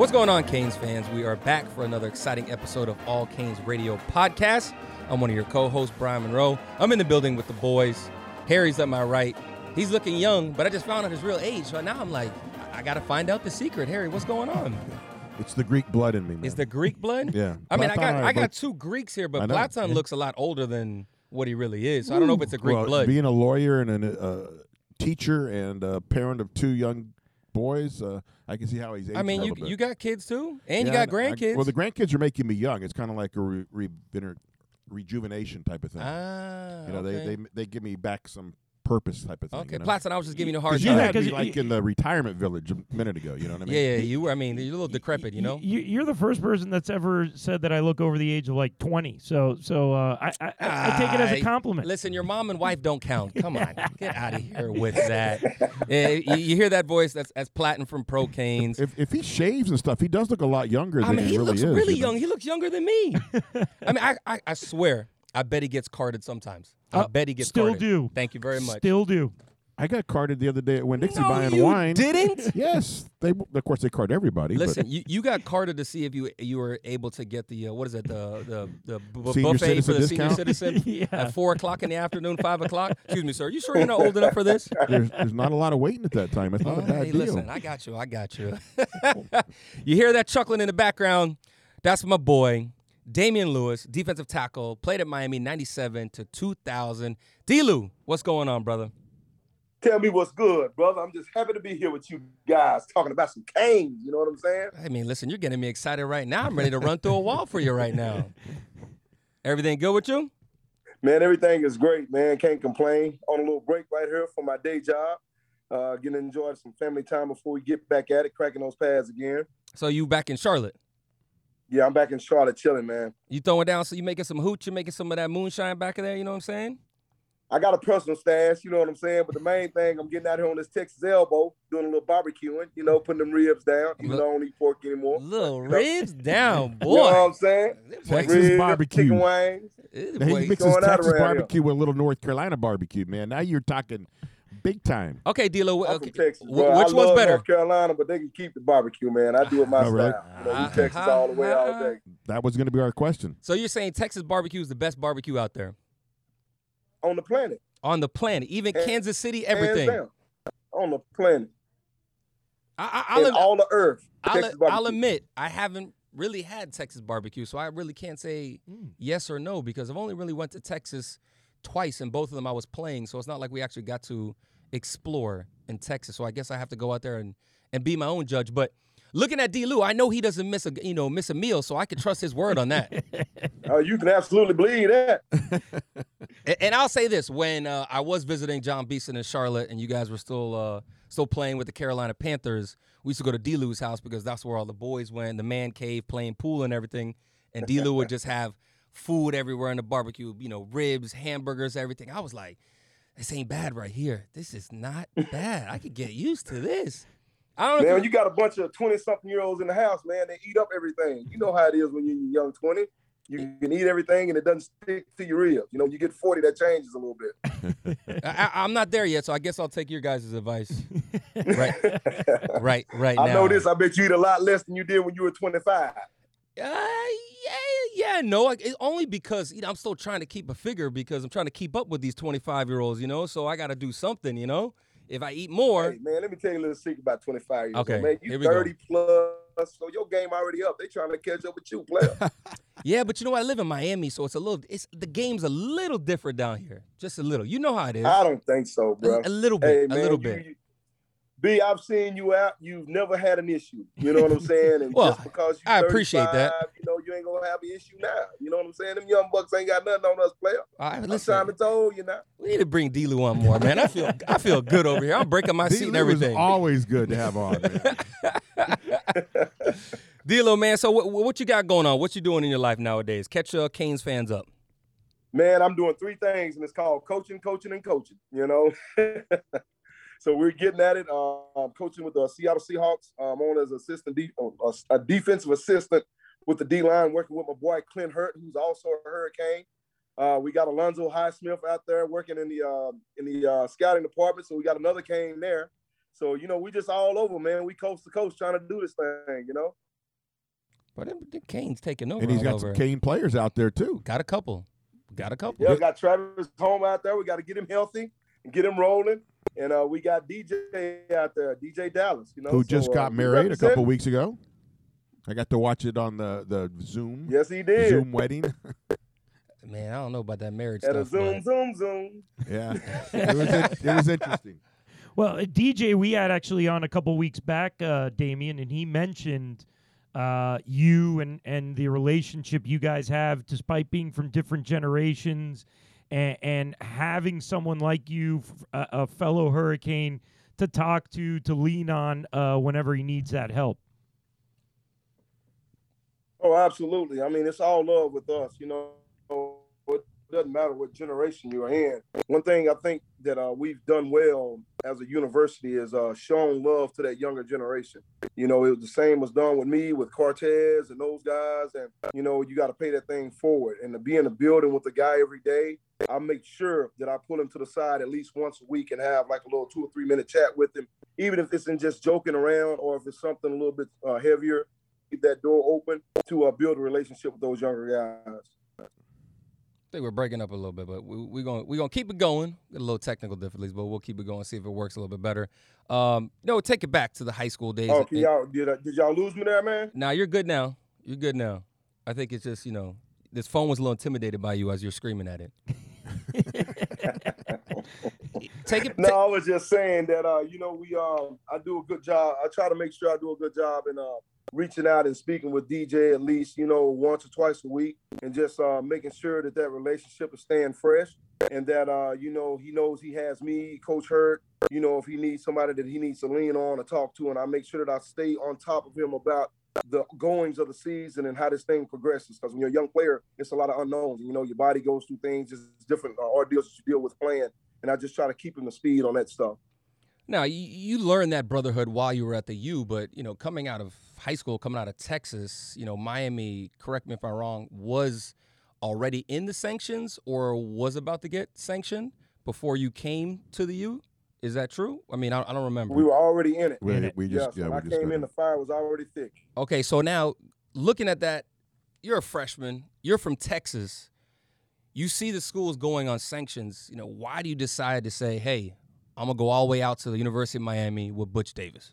What's going on, Canes fans? We are back for another exciting episode of All Canes Radio Podcast. I'm one of your co-hosts, Brian Monroe. I'm in the building with the boys. Harry's at my right. He's looking young, but I just found out his real age. So now I'm like, I got to find out the secret. Harry, what's going on? It's the Greek blood in me, man. Is the Greek blood? Yeah. I mean, I got Platan, I got two Greeks here, but I know, Platan yeah. looks a lot older than what he really is. So I don't know if it's a Greek well, blood. Being a lawyer and a uh, teacher and a parent of two young boys, uh, I can see how he's. I mean, you you got kids too, and you Yeah, got I- I- grandkids. well, the grandkids are making me young. It's kind of like a re- re- rejuvenation type of thing. ah, you know, okay. they, they they give me back some purpose type of thing. okay, you know? Platan. I was just giving you a hard 'Cause you time. had me 'cause like in the retirement village a minute ago. You know what I mean? Yeah, yeah, you were. I mean, you're a little decrepit, you know. You, you're the first person that's ever said that I look over the age of like 20. So, so uh, I, I, I take it as a compliment. Listen, your mom and wife don't count. Come on, get out of here with that. Eh, you, you hear that voice? That's that's Platin from Pro Canes. If, if he shaves and stuff, he does look a lot younger I than mean, he really looks is. really you know? young. He looks younger than me. I mean, I, I I swear, I bet he gets carded sometimes. I Uh, bet he gets still carded. do. Thank you very much. Still do. I got carded the other day at Winn Dixie No, buying you wine. didn't? Yes, they of course they card everybody. but- Listen, you, you got carded to see if you you were able to get the uh, what is it the the the bu- Senior buffet for citizen the senior discount? citizen Yeah. at four o'clock in the afternoon, five o'clock. Excuse me, sir. You sure you're not old enough for this? there's, there's not a lot of waiting at that time. It's not Oh, a bad hey, deal. listen, I got you. I got you. you hear that chuckling in the background? That's my boy, Damione Lewis, defensive tackle, played at Miami 97 to 2000. D-Lou, what's going on, brother? Tell me what's good, brother. I'm just happy to be here with you guys talking about some canes. You know what I'm saying? I mean, listen, you're getting me excited right now. I'm ready to run through a wall for you right now. Everything good with you? Man, everything is great, man. Can't complain. On a little break right here for my day job. Uh, getting to enjoy some family time before we get back at it, cracking those pads again. So you back in Charlotte? Yeah, I'm back in Charlotte chilling, man. You throwing down? So you making some hooch? You making some of that moonshine back in there? You know what I'm saying? I got a personal stash, you know what I'm saying? But the main thing, I'm getting out here on this Texas elbow, doing a little barbecuing, you know, putting them ribs down. Even though I don't eat pork anymore. Little You know- ribs down, boy. You know what. I'm saying? Texas Ribs, barbecue. chicken wings. Now, he mixes Texas around here. barbecue with a little North Carolina barbecue, man. Now you're talking big time. Okay, D-Lo. I'm from Texas, wh- bro. Which I one's love better? North Carolina, but they can keep the barbecue, man. I do it my All style. right. You know, we Texas all the way, all day. That was going to be our question. So you're saying Texas barbecue is the best barbecue out there On the planet. on the planet, even Hands- Kansas City, everything. down. On the planet. I, I, I'll, I'll, all the earth. I'll, I'll admit I haven't really had Texas barbecue, so I really can't say hmm. yes or no because I've only really went to Texas twice, and both of them I was playing, so it's not like we actually got to explore in Texas. So I guess I have to go out there and, and be my own judge. But looking at D. Lou, I know he doesn't miss a you know miss a meal, so I can trust his word on that. Oh, you can absolutely believe that. And, and I'll say this: when uh, I was visiting Jon Beason in Charlotte, and you guys were still uh, still playing with the Carolina Panthers, we used to go to D-Lou's house because that's where all the boys went, the man cave, playing pool and everything. And D-Lou would just have food everywhere in the barbecue, you know, ribs, hamburgers, everything. I was like, this ain't bad right here. This is not bad. I could get used to this. I don't know. Man, you got a bunch of 20 something year olds in the house, man, they eat up everything. You know how it is when you're in your young 20. You can eat everything and it doesn't stick to your ribs. You know, you get 40, that changes a little bit. I, I'm not there yet, so I guess I'll take your guys' advice. right, right, right now. I know this. I bet you eat a lot less than you did when you were 25. Uh, yeah, yeah, no, like, it, only because you know I'm still trying to keep a figure because I'm trying to keep up with these 25 year olds, you know. So I got to do something, you know. If I eat more, Hey, man, let me tell you a little secret about 25 years Okay, old. Man, you we go. 30 plus, so your game already up. They trying to catch up with you, player. yeah, but you know I live in Miami, so it's a little, it's the game's a little different down here, just a little. You know how it is, I don't think so, bro. a little Hey, bit, man, a little you- bit. you- B, I've seen you out. You've never had an issue. You know what I'm saying? And Well, just because you I appreciate that. You know, you ain't gonna have an issue now. You know what I'm saying? Them young bucks ain't got nothing on us, player. All right, I'm listen, trying to told you now. we need to bring D-Lou on more, man. I feel, I feel good over here. I'm breaking my seat and D-Lou is everything. always good to have on. Man. D-Lo, man. So what, what you got going on? What you doing in your life nowadays? Catch uh, Canes fans up. Man, I'm doing three things, and it's called coaching, coaching, and coaching. You know. so we're getting at it. Uh, I'm coaching with the Seattle Seahawks. I'm on as assistant, de- uh, a defensive assistant with the D line, working with my boy Clint Hurt, who's also a Hurricane. Uh, we got Alonzo Highsmith out there working in the uh, in the uh, scouting department. So we got another cane there. So you know, we just all over, man. We coast to coast trying to do this thing. You know. But then, then Kane's taking over. and he's got over. some Cane players out there too. Got a couple. Got a couple. Yeah, we got Travis Homer out there. We got to get him healthy and get him rolling. And uh, we got DJ out there, DeeJay Dallas. You know, who just uh, got we married a couple weeks ago. I got to watch it on the the Zoom Yes, he did. Zoom wedding. Man, I don't know about that marriage At a stuff. zoom, but- zoom, zoom. yeah, it was in- it was interesting. Well, uh, DJ, we had actually on a couple weeks back, uh, Damione, and he mentioned uh, you and and the relationship you guys have, despite being from different generations, and, and having someone like you, a fellow Hurricane, to talk to, to lean on uh, whenever he needs that help. Oh, absolutely. I mean, it's all love with us. You know, doesn't matter what generation you're in. One thing I think that uh, we've done well as a university is uh, shown love to that younger generation. You know, it was the same was done with me, with Cortez and those guys. And, you know, you got to pay that thing forward. And to be in the building with the guy every day, I make sure that I pull him to the side at least once a week and have like a little two or three minute chat with him, even if it's in just joking around or if it's something a little bit uh, heavier keep that door open to uh, build a relationship with those younger guys. I think we're breaking up a little bit, but we, we're going we're gonna keep it going. Got a little technical difficulties, but we'll keep it going. See if it works a little bit better. Um, no, take it back to the high school days. Oh, can y'all did, uh, did y'all lose me there, man? Now you're good now. You're good now. I think it's just you know this phone was a little intimidated by you as you're screaming at it. Take it. No, I was just saying that uh, you know, we um I do a good job. I try to make sure I do a good job in uh reaching out and speaking with DJ at least, you know, once or twice a week and just uh making sure that that relationship is staying fresh and that uh you know, he knows he has me, coach Hurt, you know, if he needs somebody that he needs to lean on or talk to and I make sure that I stay on top of him about the goings of the season and how this thing progresses. Because when you're a young player, it's a lot of unknowns. You know, your body goes through things, it's different uh, ordeals that you deal with playing. And I just try to keep him the speed on that stuff. Now you, you learned that brotherhood while you were at the U, but you know coming out of high school, coming out of Texas, you know Miami. Correct me if I'm wrong. Was already in the sanctions or was about to get sanctioned before you came to the U. Is that true? I mean, I, I don't remember. We were already in it. We, In it. we Yeah, just so yeah, when I just came in, the fire was already thick. Okay, so now looking at that, you're a freshman. You're from Texas. You see the schools going on sanctions. You know, why do you decide to say, "Hey, I'm gonna go all the way out to the University of Miami with Butch Davis"?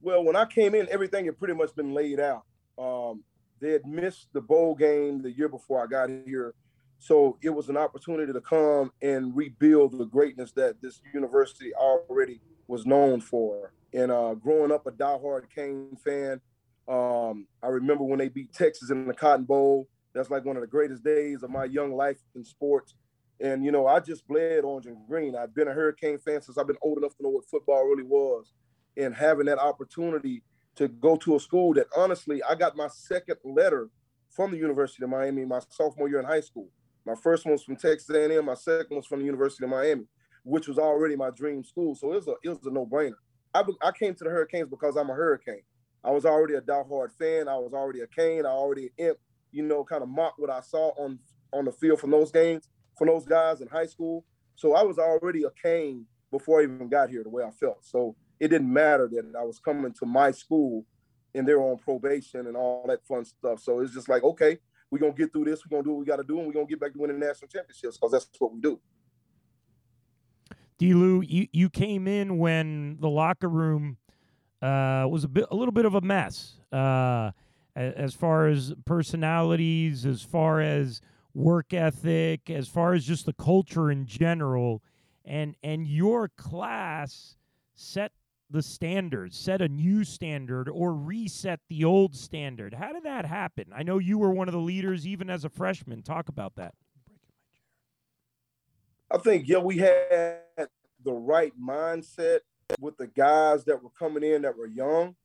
Well, when I came in, everything had pretty much been laid out. Um, they had missed the bowl game the year before I got here. So it was an opportunity to come and rebuild the greatness that this university already was known for. And uh, growing up a diehard Cane fan, um, I remember when they beat Texas in the Cotton Bowl. That's like one of the greatest days of my young life in sports. And, you know, I just bled orange and green. I've been a Hurricane fan since I've been old enough to know what football really was. And having that opportunity to go to a school that honestly, I got my second letter from the University of Miami my sophomore year in high school. My first one was from Texas A&M. My second was from the University of Miami, which was already my dream school. So it was a it was a no brainer. I, I came to the Hurricanes because I'm a Hurricane. I was already a diehard fan. I was already a Cane. I already imp, you know, kind of mocked what I saw on on the field from those games from those guys in high school. So I was already a Cane before I even got here. The way I felt. So it didn't matter that I was coming to my school and they're on probation and all that fun stuff. So it's just like, okay, we're gonna get through this, we're gonna do what we gotta do, and we're gonna get back to winning national championships because that's what we do. D-Lou, you, you came in when the locker room uh, was a bit a little bit of a mess uh, as far as personalities, as far as work ethic, as far as just the culture in general, and and your class set the standard, set a new standard, or reset the old standard. How did that happen? I know you were one of the leaders even as a freshman. Talk about that. I think yeah, we had the right mindset with the guys that were coming in that were young,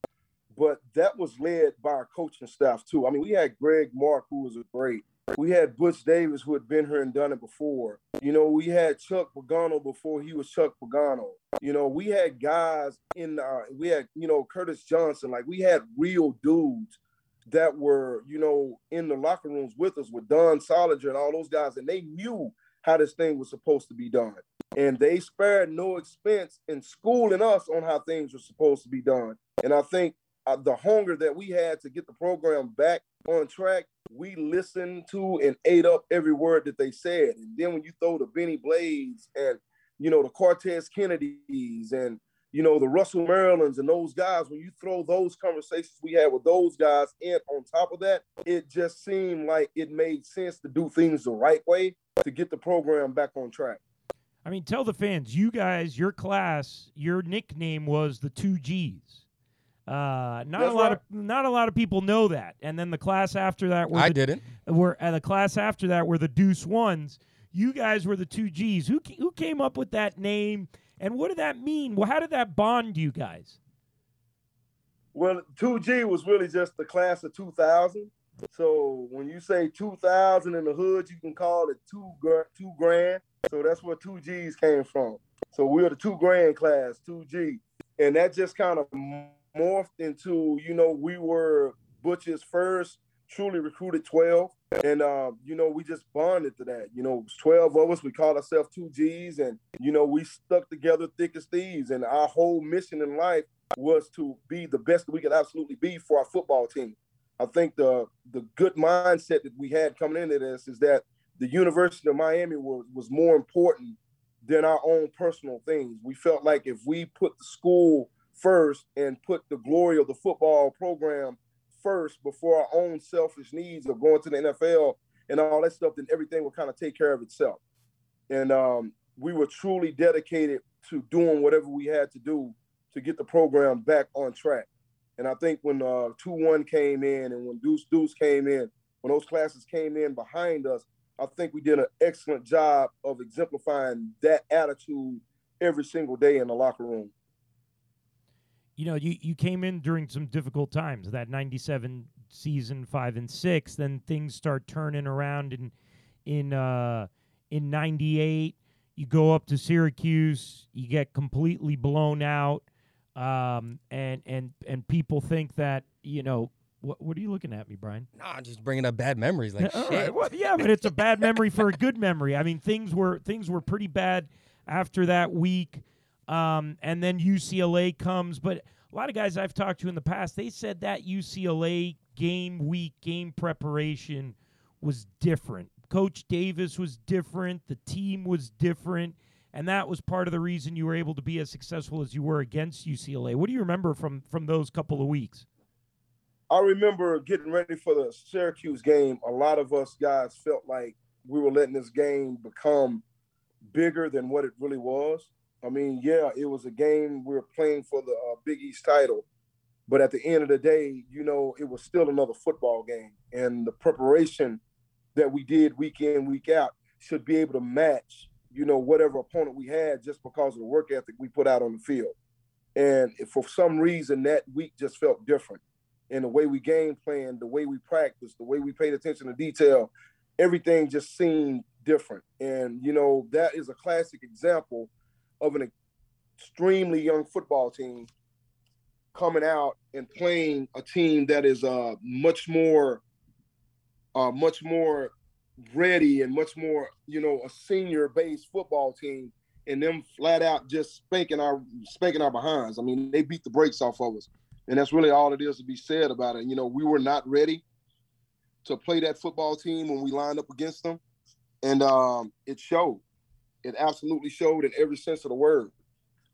but that was led by our coaching staff too. I mean, we had Greg Mark, who was a great. We had Butch Davis, who had been here and done it before. You know, we had Chuck Pagano before he was Chuck Pagano. You know, we had guys in. Uh, we had you know Curtis Johnson. Like we had real dudes that were you know in the locker rooms with us with Don Soldinger and all those guys, and they knew how this thing was supposed to be done. And they spared no expense in schooling us on how things were supposed to be done. And I think uh, the hunger that we had to get the program back on track, we listened to and ate up every word that they said. And then when you throw the Bennie Blades and you know the Cortez Kennedys and you know the Russell Marylands and those guys, when you throw those conversations we had with those guys in on top of that, it just seemed like it made sense to do things the right way to get the program back on track. I mean, tell the fans, you guys, your class, your nickname was the two G's. Uh, not That's a lot right. of not a lot of people know that. And then the class after that were I the, didn't. were and the class after that were the Deuce ones. You guys were the two G's. Who who came up with that name? And what did that mean? Well, how did that bond you guys? Well, 2G was really just the class of 2000. So when you say 2000 in the hood, you can call it two gra- two grand. So that's where 2Gs came from. So we're the two grand class, 2G, and that just kind of morphed into you know we were Butch's first truly recruited 12, and um, you know we just bonded to that. You know, it was 12 of us. We called ourselves 2Gs, and you know we stuck together thick as thieves. And our whole mission in life was to be the best we could absolutely be for our football team. I think the the good mindset that we had coming into this is that the University of Miami was, was more important than our own personal things. We felt like if we put the school first and put the glory of the football program first before our own selfish needs of going to the NFL and all that stuff, then everything will kind of take care of itself. And um, we were truly dedicated to doing whatever we had to do to get the program back on track. And I think when uh, 2 1 came in and when Deuce Deuce came in, when those classes came in behind us, I think we did an excellent job of exemplifying that attitude every single day in the locker room. You know, you, you came in during some difficult times. That '97 season, five and six. Then things start turning around in in uh, in '98. You go up to Syracuse. You get completely blown out, um, and and and people think that you know. What, what are you looking at me, Brian? Nah, I'm just bringing up bad memories. Like All shit. right, well, yeah, but it's a bad memory for a good memory. I mean, things were things were pretty bad after that week, um, and then UCLA comes. But a lot of guys I've talked to in the past, they said that UCLA game week game preparation was different. Coach Davis was different. The team was different. And that was part of the reason you were able to be as successful as you were against UCLA. What do you remember from from those couple of weeks? I remember getting ready for the Syracuse game. A lot of us guys felt like we were letting this game become bigger than what it really was. I mean, yeah, it was a game we were playing for the uh, Big East title, but at the end of the day, you know, it was still another football game, and the preparation that we did week in, week out should be able to match, you know, whatever opponent we had just because of the work ethic we put out on the field. And for some reason that week just felt different and the way we game planned, the way we practiced, the way we paid attention to detail, everything just seemed different. And you know, that is a classic example of an extremely young football team coming out and playing a team that is uh much more uh much more ready and much more, you know, a senior based football team and them flat out just spanking our spanking our behinds. I mean, they beat the brakes off of us. And that's really all it is to be said about it. You know, we were not ready to play that football team when we lined up against them. And um, it showed. It absolutely showed in every sense of the word.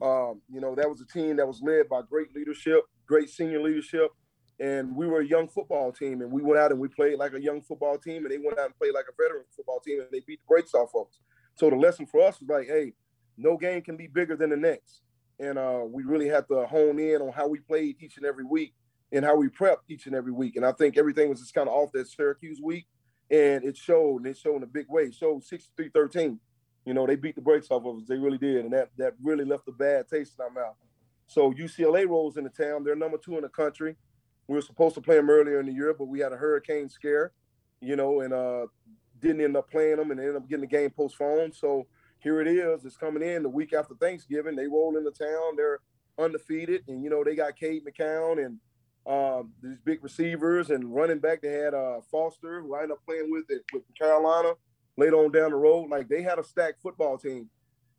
Um, you know, that was a team that was led by great leadership, great senior leadership. And we were a young football team, and we went out and we played like a young football team, and they went out and played like a veteran football team, and they beat the brakes off of us. So the lesson for us was like, hey, no game can be bigger than the next and uh, we really had to hone in on how we played each and every week and how we prepped each and every week. And I think everything was just kind of off that Syracuse week, and it showed, and it showed in a big way. It showed 63-13. You know, they beat the brakes off of us. They really did, and that that really left a bad taste in our mouth. So UCLA rolls into town. They're number two in the country. We were supposed to play them earlier in the year, but we had a hurricane scare, you know, and uh, didn't end up playing them, and ended up getting the game postponed. So here it is. It's coming in the week after Thanksgiving. They roll into town. They're undefeated, and you know they got Cade McNown and um, these big receivers and running back. They had uh, Foster, who I ended up playing with it with Carolina later on down the road. Like they had a stacked football team,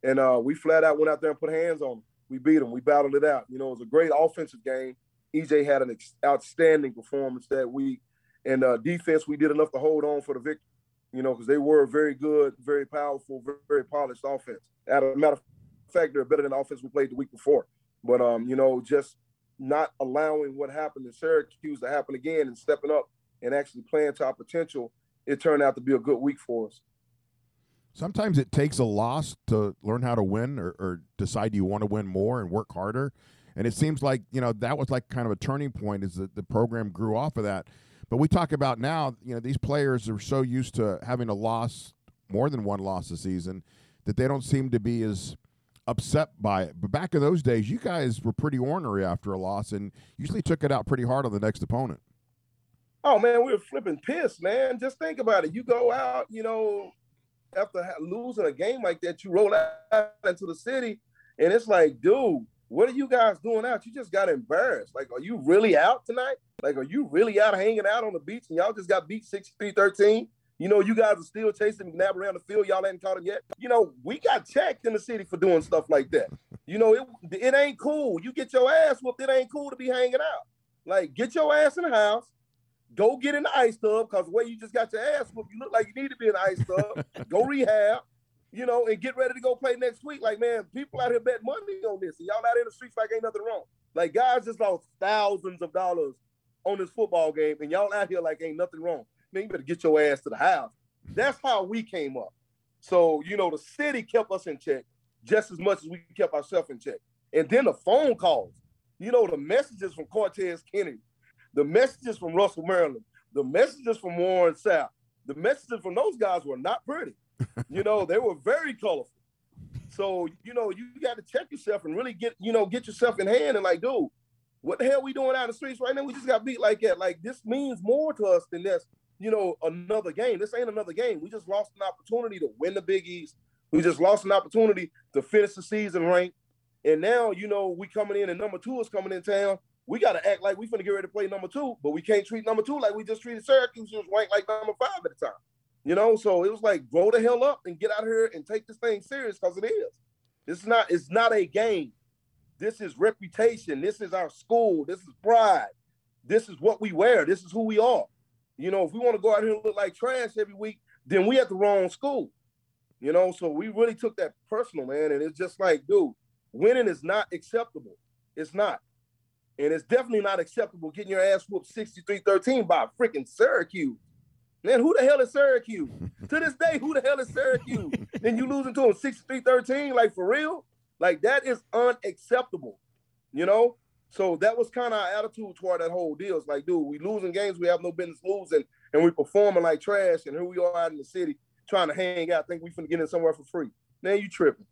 and uh, we flat out went out there and put hands on them. We beat them. We battled it out. You know, it was a great offensive game, EJ had an ex- outstanding performance that week, and uh, defense we did enough to hold on for the victory. You know, because they were very good, very powerful, very, very polished offense. As a matter of fact, they're better than the offense we played the week before. But um, you know, just not allowing what happened in Syracuse to happen again and stepping up and actually playing to our potential, it turned out to be a good week for us. Sometimes it takes a loss to learn how to win or, or decide you want to win more and work harder. And it seems like, you know, that was like kind of a turning point is that the program grew off of that. But we talk about now, you know, these players are so used to having a loss, more than one loss a season, that they don't seem to be as upset by it. But back in those days, you guys were pretty ornery after a loss and usually took it out pretty hard on the next opponent. Oh man, we were flipping pissed, man. Just think about it. You go out, you know, after losing a game like that, you roll out into the city, and it's like, dude, what are you guys doing out? You just got embarrassed. Like, are you really out tonight? Like, are you really out hanging out on the beach and y'all just got beat 63-13? You know, you guys are still chasing McNabb around the field. Y'all ain't caught him yet. You know, we got checked in the city for doing stuff like that. You know, it, it ain't cool. You get your ass whooped. It ain't cool to be hanging out. Like, get your ass in the house Go get in the ice tub because the way you just got your ass whooped, you look like you need to be in the ice tub. go rehab, you know, and get ready to go play next week. Like, man, people out here bet money on this, and y'all out in the streets like ain't nothing wrong. Like, guys just lost thousands of dollars on this football game, and y'all out here like ain't nothing wrong. Man, you better get your ass to the house. That's how we came up. So, you know, the city kept us in check just as much as we kept ourselves in check. And then the phone calls, you know, the messages from Cortez Kennedy, the messages from Russell Maryland, the messages from Warren Sapp, the messages from those guys were not pretty. you know, they were very colorful. So, you know, you got to check yourself and really get, you know, get yourself in hand and like, dude, what the hell we doing out in the streets right now? We just got beat like that. Like this means more to us than this, you know, another game. This ain't another game. We just lost an opportunity to win the Big East. We just lost an opportunity to finish the season ranked. And now, you know, we coming in and number two is coming in town we got to act like we finna get ready to play number two, but we can't treat number two like we just treated Syracuse, who was ranked like number five at the time. You know, so it was like grow the hell up and get out of here and take this thing serious because it is. It's not. It's not a game. This is reputation. This is our school. This is pride. This is what we wear. This is who we are. You know, if we want to go out here and look like trash every week, then we at the wrong school. You know, so we really took that personal, man. And it's just like, dude, winning is not acceptable. It's not. And it's definitely not acceptable getting your ass whooped 63-13 by freaking Syracuse. Man, who the hell is Syracuse? to this day, who the hell is Syracuse? then you losing to them 63-13, like for real? Like that is unacceptable, you know? So that was kind of our attitude toward that whole deal. It's like, dude, we losing games we have no business losing, and we performing like trash, and here we are out in the city trying to hang out, think we finna get in somewhere for free. Man, you tripping.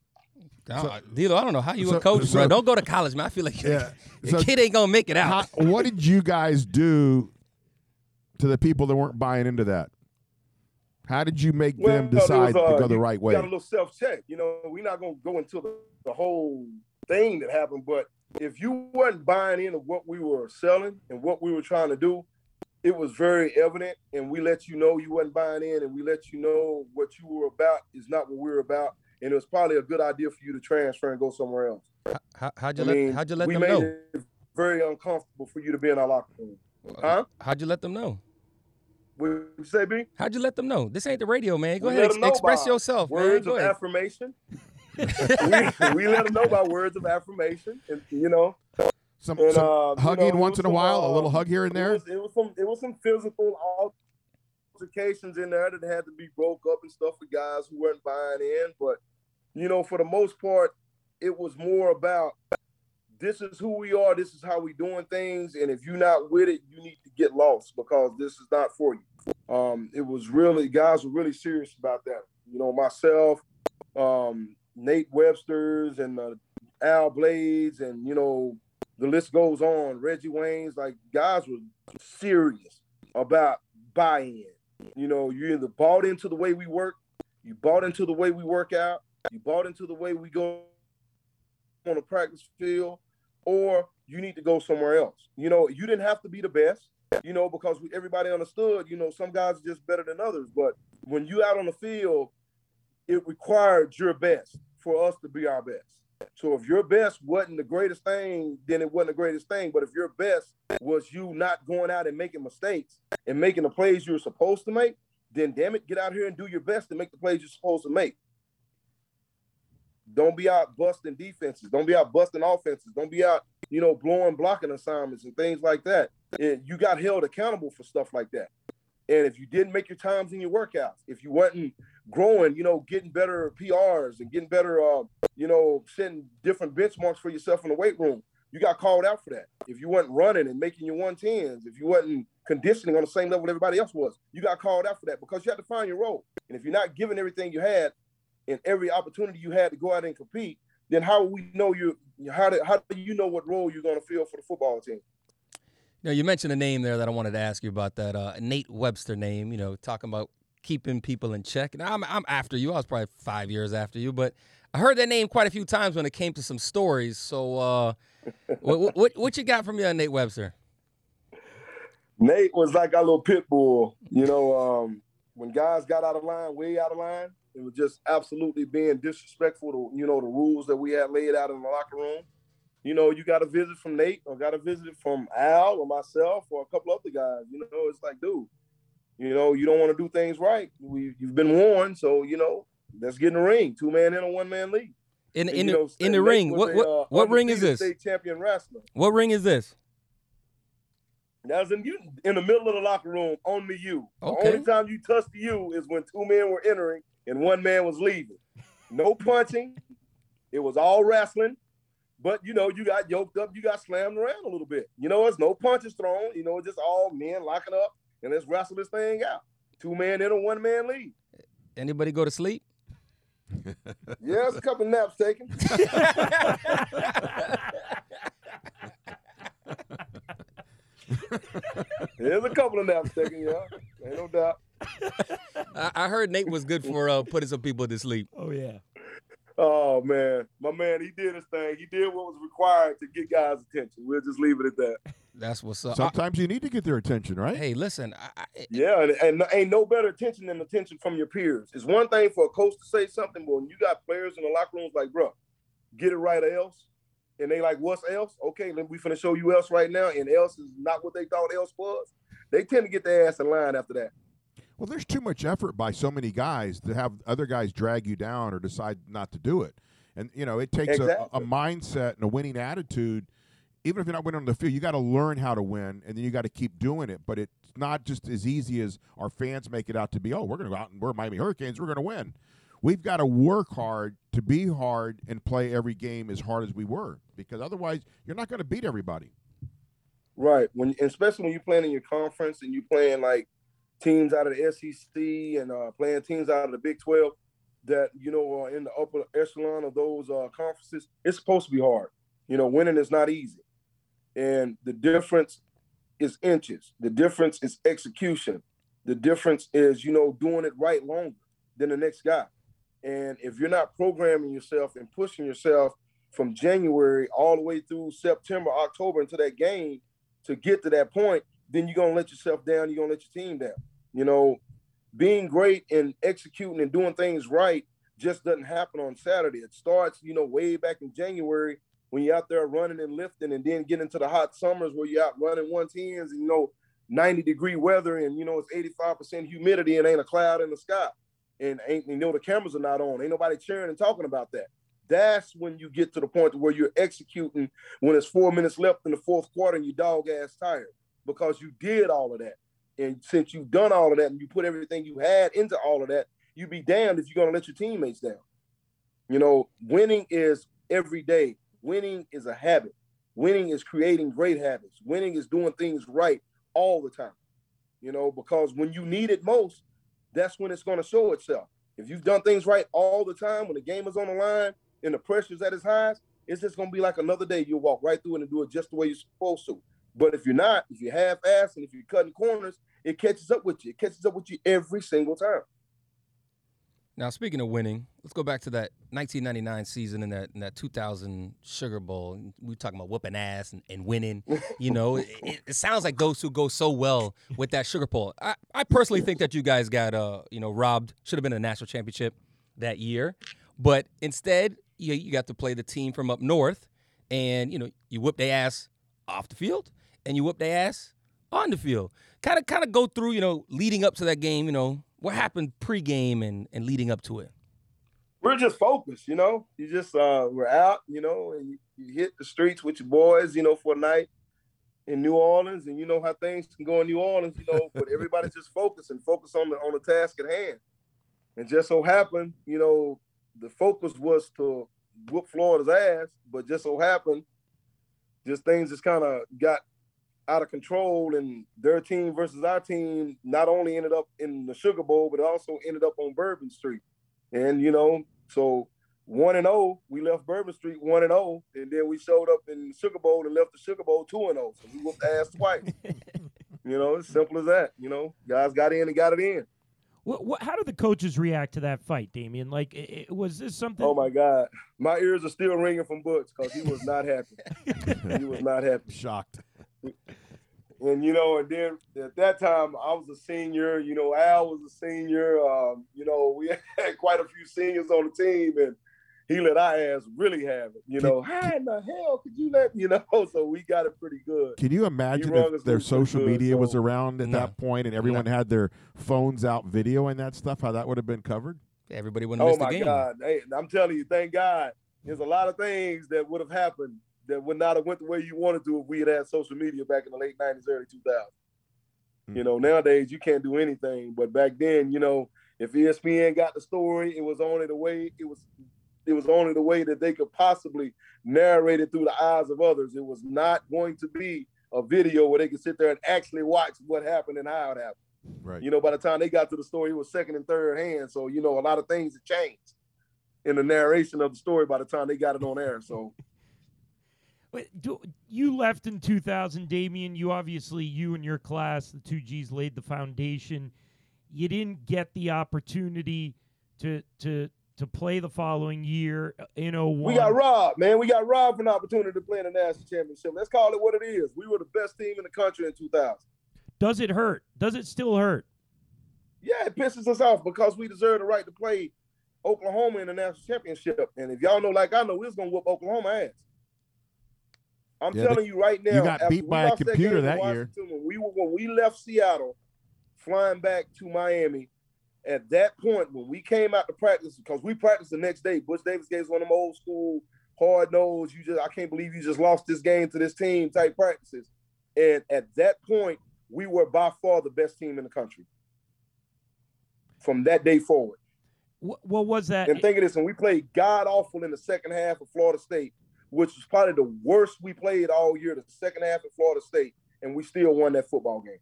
So, Dilo, I don't know how you so, a coach, so, bro. Don't go to college, man. I feel like yeah, your so, kid ain't gonna make it out. How, what did you guys do to the people that weren't buying into that? How did you make well, them decide was, uh, to go the right way? Got a little self check. You know, we're not gonna go into the, the whole thing that happened, but if you weren't buying into what we were selling and what we were trying to do, it was very evident, and we let you know you wasn't buying in, and we let you know what you were about is not what we are about and it was probably a good idea for you to transfer and go somewhere else. How, how'd you I let mean, How'd you let them know? We made it very uncomfortable for you to be in our locker room. Huh? How'd you let them know? What you say, B? How'd you let them know? This ain't the radio, man. Go we ahead, ex- express yourself. Words man. of ahead. affirmation. we, we, let them know by words of affirmation, and you know. Some, and, some uh, hugging you know, once in a while, uh, a little hug here and there. It was, it was some, it was some physical altercations in there that had to be broke up and stuff for guys who weren't buying in, but you know, for the most part, it was more about this is who we are, this is how we doing things, and if you're not with it, you need to get lost because this is not for you. Um, it was really guys were really serious about that. You know, myself, um, Nate Webster's, and uh, Al Blades, and you know, the list goes on. Reggie Wayne's, like guys were serious about buy-in. You know, you either bought into the way we work, you bought into the way we work out, you bought into the way we go on the practice field, or you need to go somewhere else. You know, you didn't have to be the best, you know, because we, everybody understood, you know, some guys are just better than others. But when you out on the field, it required your best for us to be our best. So if your best wasn't the greatest thing, then it wasn't the greatest thing. But if your best was you not going out and making mistakes and making the plays you were supposed to make, then damn it, get out here and do your best to make the plays you're supposed to make. Don't be out busting defenses. Don't be out busting offenses. Don't be out, you know, blowing blocking assignments and things like that. And you got held accountable for stuff like that. And if you didn't make your times in your workouts, if you wasn't growing, you know, getting better PRs and getting better, uh, you know, setting different benchmarks for yourself in the weight room, you got called out for that. If you wasn't running and making your 110s, if you wasn't conditioning on the same level everybody else was, you got called out for that because you had to find your role. And if you're not giving everything you had and every opportunity you had to go out and compete, then how will we know you? How do how do you know what role you're going to fill for the football team? Now you mentioned a name there that I wanted to ask you about that uh, Nate Webster name. You know, talking about keeping people in check. Now I'm I'm after you. I was probably five years after you, but I heard that name quite a few times when it came to some stories. So, uh, what, what what you got from you, Nate Webster? Nate was like our little pit bull. You know, um, when guys got out of line, way out of line, it was just absolutely being disrespectful to you know the rules that we had laid out in the locker room. You know, you got a visit from Nate, or got a visit from Al, or myself, or a couple other guys. You know, it's like, dude, you know, you don't want to do things right. We, you've been warned, so you know, let's get in the ring. Two man in a one man league. In in, the, in the ring, what what, uh, what ring is this? State champion wrestler. What ring is this? That was in you in the middle of the locker room on the U. Okay. The only time you touched the U is when two men were entering and one man was leaving. No punching. It was all wrestling. But you know, you got yoked up, you got slammed around a little bit. You know, it's no punches thrown. You know, it's just all men locking up and let's wrestle this thing out. Two man in a one man lead. Anybody go to sleep? yeah, it's a couple naps taken. There's a couple of naps taken, yeah. Ain't no doubt. I, I heard Nate was good for uh, putting some people to sleep. Oh yeah. Oh man, my man, he did his thing. He did what was required to get guys' attention. We'll just leave it at that. That's what's up. Sometimes you need to get their attention, right? Hey, listen. I, I, yeah, and, and, ain't no better attention than attention from your peers. It's one thing for a coach to say something, but when you got players in the locker rooms like, bro, get it right or else. And they like, what's else? Okay, then we finna show you else right now, and else is not what they thought else was. They tend to get their ass in line after that. Well, there's too much effort by so many guys to have other guys drag you down or decide not to do it. And you know, it takes exactly. a, a, mindset and a winning attitude. Even if you're not winning on the field, you got to learn how to win, and then you got to keep doing it. But it's not just as easy as our fans make it out to be. Oh, we're going to go out and we're Miami Hurricanes. We're going to win. We've got to work hard to be hard and play every game as hard as we were, because otherwise, you're not going to beat everybody. Right. When especially when you're playing in your conference and you're playing like teams out of the SEC and uh, playing teams out of the Big 12 that, you know, are in the upper echelon of those uh, conferences, it's supposed to be hard. You know, winning is not easy. And the difference is inches. The difference is execution. The difference is, you know, doing it right longer than the next guy. And if you're not programming yourself and pushing yourself from January all the way through September, October into that game to get to that point, then you're gonna let yourself down, you're gonna let your team down. You know, being great and executing and doing things right just doesn't happen on Saturday. It starts, you know, way back in January when you're out there running and lifting, and then get into the hot summers where you're out running one tens and you know 90 degree weather and you know it's 85% humidity and ain't a cloud in the sky. And ain't you know the cameras are not on. Ain't nobody cheering and talking about that. That's when you get to the point where you're executing when it's four minutes left in the fourth quarter and you dog ass tired because you did all of that. And since you've done all of that and you put everything you had into all of that, you'd be damned if you're going to let your teammates down. You know, winning is every day. Winning is a habit. Winning is creating great habits. Winning is doing things right all the time. You know, because when you need it most, that's when it's going to show itself. If you've done things right all the time, when the game is on the line and the pressure's at its highest, it's just going to be like another day. You'll walk right through it and do it just the way you're supposed to. But if you're not, if you're half-assed and if you're cutting corners, it catches up with you. It catches up with you every single time. Now, speaking of winning, let's go back to that 1999 season and that in that 2000 Sugar Bowl. We are talking about whooping ass and, and winning. You know, it, it, sounds like those two go so well with that Sugar Bowl. I, I personally think that you guys got uh you know robbed. Should have been a national championship that year, but instead you, you got to play the team from up north, and you know you whoop their ass off the field, and you whoop their ass on the field. Kind of, kind of go through, you know, leading up to that game. You know, what happened pregame and and leading up to it. We're just focused, you know. You just uh, we're out, you know, and you, you hit the streets with your boys, you know, for a night in New Orleans, and you know how things can go in New Orleans, you know. but everybody's just focused and focus on the on the task at hand. And just so happened, you know, the focus was to whoop Florida's ass, but just so happened, just things just kind of got out of control, and their team versus our team not only ended up in the Sugar Bowl, but it also ended up on Bourbon Street. And you know, so one and zero, oh, we left Bourbon Street one and zero, oh, and then we showed up in the Sugar Bowl and left the Sugar Bowl two and zero. So we whooped ass twice. you know, as simple as that. You know, guys got in and got it in. What, what, how did the coaches react to that fight, Damione? Like, it, it, was this something? Oh my God, my ears are still ringing from Butch because he was not happy. he was not happy. Shocked. And you know, and then at that time I was a senior. You know, Al was a senior. Um, you know, we had quite a few seniors on the team, and he let our ass really have it. You know, how in the hell could you let you know? So we got it pretty good. Can you imagine if their social media good, was around at no. that point and everyone no. had their phones out videoing that stuff? How that would have been covered? Everybody would have oh missed the game. Oh my God! Hey, I'm telling you, thank God. There's a lot of things that would have happened that would not have went the way you wanted to if we had had social media back in the late 90s, early 2000s. Mm-hmm. You know, nowadays you can't do anything, but back then, you know, if ESPN got the story, it was only the way it was it was only the way that they could possibly narrate it through the eyes of others. It was not going to be a video where they could sit there and actually watch what happened and how it happened. Right. You know, by the time they got to the story, it was second and third hand. So, you know, a lot of things have changed in the narration of the story by the time they got it on air. So do, you left in 2000, Damione. You obviously, you and your class, the two G's, laid the foundation. You didn't get the opportunity to to to play the following year uh, in 01. We got robbed, man. We got robbed from the opportunity to play in the national championship. Let's call it what it is. We were the best team in the country in 2000. Does it hurt? Does it still hurt? Yeah, it pisses us off because we deserve the right to play Oklahoma in the national championship. And if y'all know, like I know, was gonna whoop Oklahoma ass. I'm yeah, telling you right now. You got beat by a computer that, that year. When we were when we left Seattle, flying back to Miami, at that point when we came out to practice, because we practiced the next day. Butch Davis gave us one of them old school hard nose. You just I can't believe you just lost this game to this team type practices. And at that point, we were by far the best team in the country. From that day forward. What, what was that? And think of this: when we played god awful in the second half of Florida State, which was probably the worst we played all year, the second half of Florida State, and we still won that football game.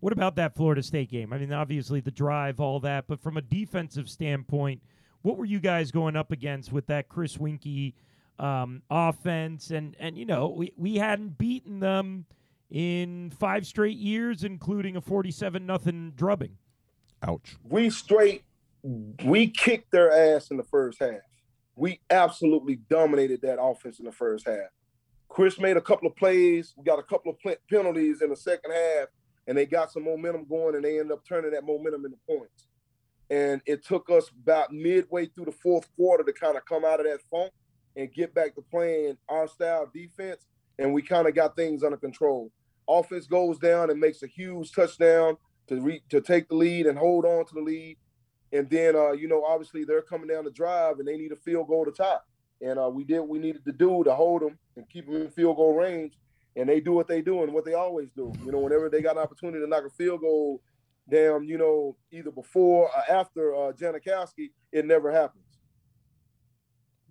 What about that Florida State game? I mean, obviously the drive, all that, but from a defensive standpoint, what were you guys going up against with that Chris Weinke um, offense? And and you know, we, we hadn't beaten them in five straight years, including a forty-seven nothing drubbing. Ouch. We straight we kicked their ass in the first half we absolutely dominated that offense in the first half. Chris made a couple of plays. We got a couple of penalties in the second half, and they got some momentum going, and they ended up turning that momentum into points. And it took us about midway through the fourth quarter to kind of come out of that funk and get back to playing our style of defense. And we kind of got things under control. Offense goes down and makes a huge touchdown to re- to take the lead and hold on to the lead. And then, uh, you know, obviously they're coming down the drive and they need a field goal to top. And uh, we did what we needed to do to hold them and keep them in field goal range. And they do what they do and what they always do. You know, whenever they got an opportunity to knock a field goal down, you know, either before or after uh, Janikowski, it never happens.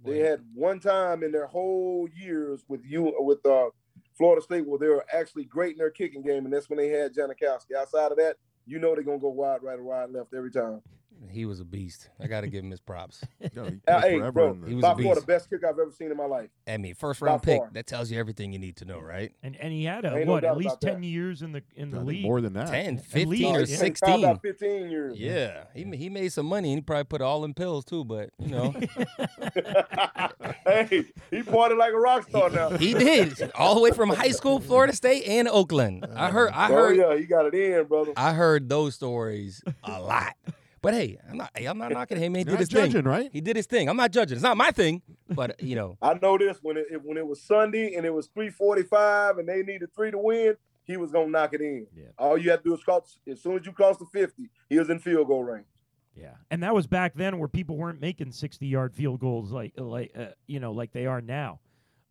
They had one time in their whole years with you with uh, Florida State where they were actually great in their kicking game, and that's when they had Janikowski. Outside of that, you know they're gonna go wide, right, or wide, left every time. He was a beast. I got to give him his props. Yo, he hey, bro, he was by far the best kick I've ever seen in my life. I mean, first round pick. That tells you everything you need to know, right? And and he had a what? No at least ten that. years in the in the league. More than that. 10, 15 least, or sixteen. About fifteen years. Yeah, he he made some money and he probably put all in pills too. But you know, hey, he parted like a rock star now. he did all the way from high school, Florida State, and Oakland. I heard. I oh, heard. Oh yeah, he got it in, brother. I heard those stories a lot. But hey, I'm not. Hey, I'm not knocking him. He did his judging, thing. right? He did his thing. I'm not judging. It's not my thing. But you know, I know this when it when it was Sunday and it was 345 and they needed three to win, he was gonna knock it in. Yeah. All you had to do is cross as soon as you cross the 50, he was in field goal range. Yeah, and that was back then where people weren't making sixty-yard field goals like like uh, you know like they are now.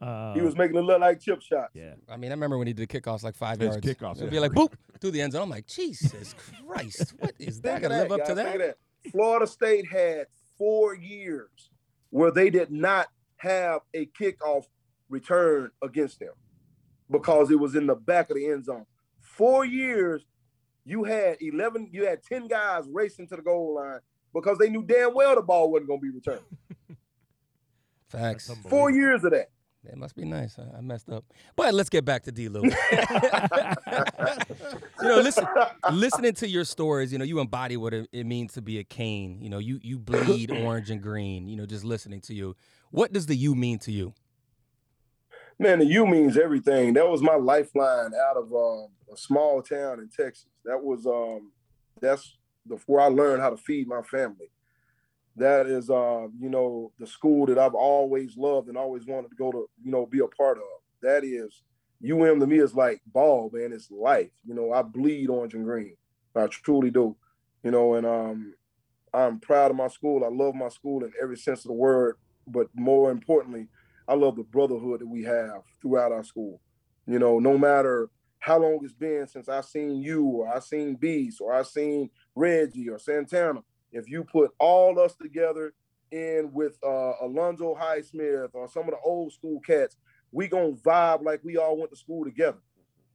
Uh, He was making it look like chip shots. yeah. I mean, I remember when he did kickoffs like five His yards. kickoffs, It'd yeah. be like boop through the end zone. I'm like, Jesus Christ, what is that? Gotta live up to that. That. Florida State had four years where they did not have a kickoff return against them because it was in the back of the end zone. Four years, you had 11, you had 10 guys racing to the goal line because they knew damn well the ball wasn't going to be returned. Facts. Four years of that. It must be nice. I, I messed up. But let's get back to D. Lou. you know, listen, listening to your stories, you know, you embody what it, it means to be a cane. You know, you you bleed orange and green. You know, just listening to you. What does the U mean to you? Man, the U means everything. That was my lifeline out of um, a small town in Texas. That was um, that's the where I learned how to feed my family. That is, uh, you know, the school that I've always loved and always wanted to go to, you know, be a part of. That is, UM to me is like ball, man. It's life. You know, I bleed orange and green. I truly do. You know, and um, I'm proud of my school. I love my school in every sense of the word. But more importantly, I love the brotherhood that we have throughout our school. You know, no matter how long it's been since I seen you or I seen Beast or I seen Reggie or Santana, if you put all us together in with uh, Alonzo Highsmith or some of the old school cats, we gonna vibe like we all went to school together.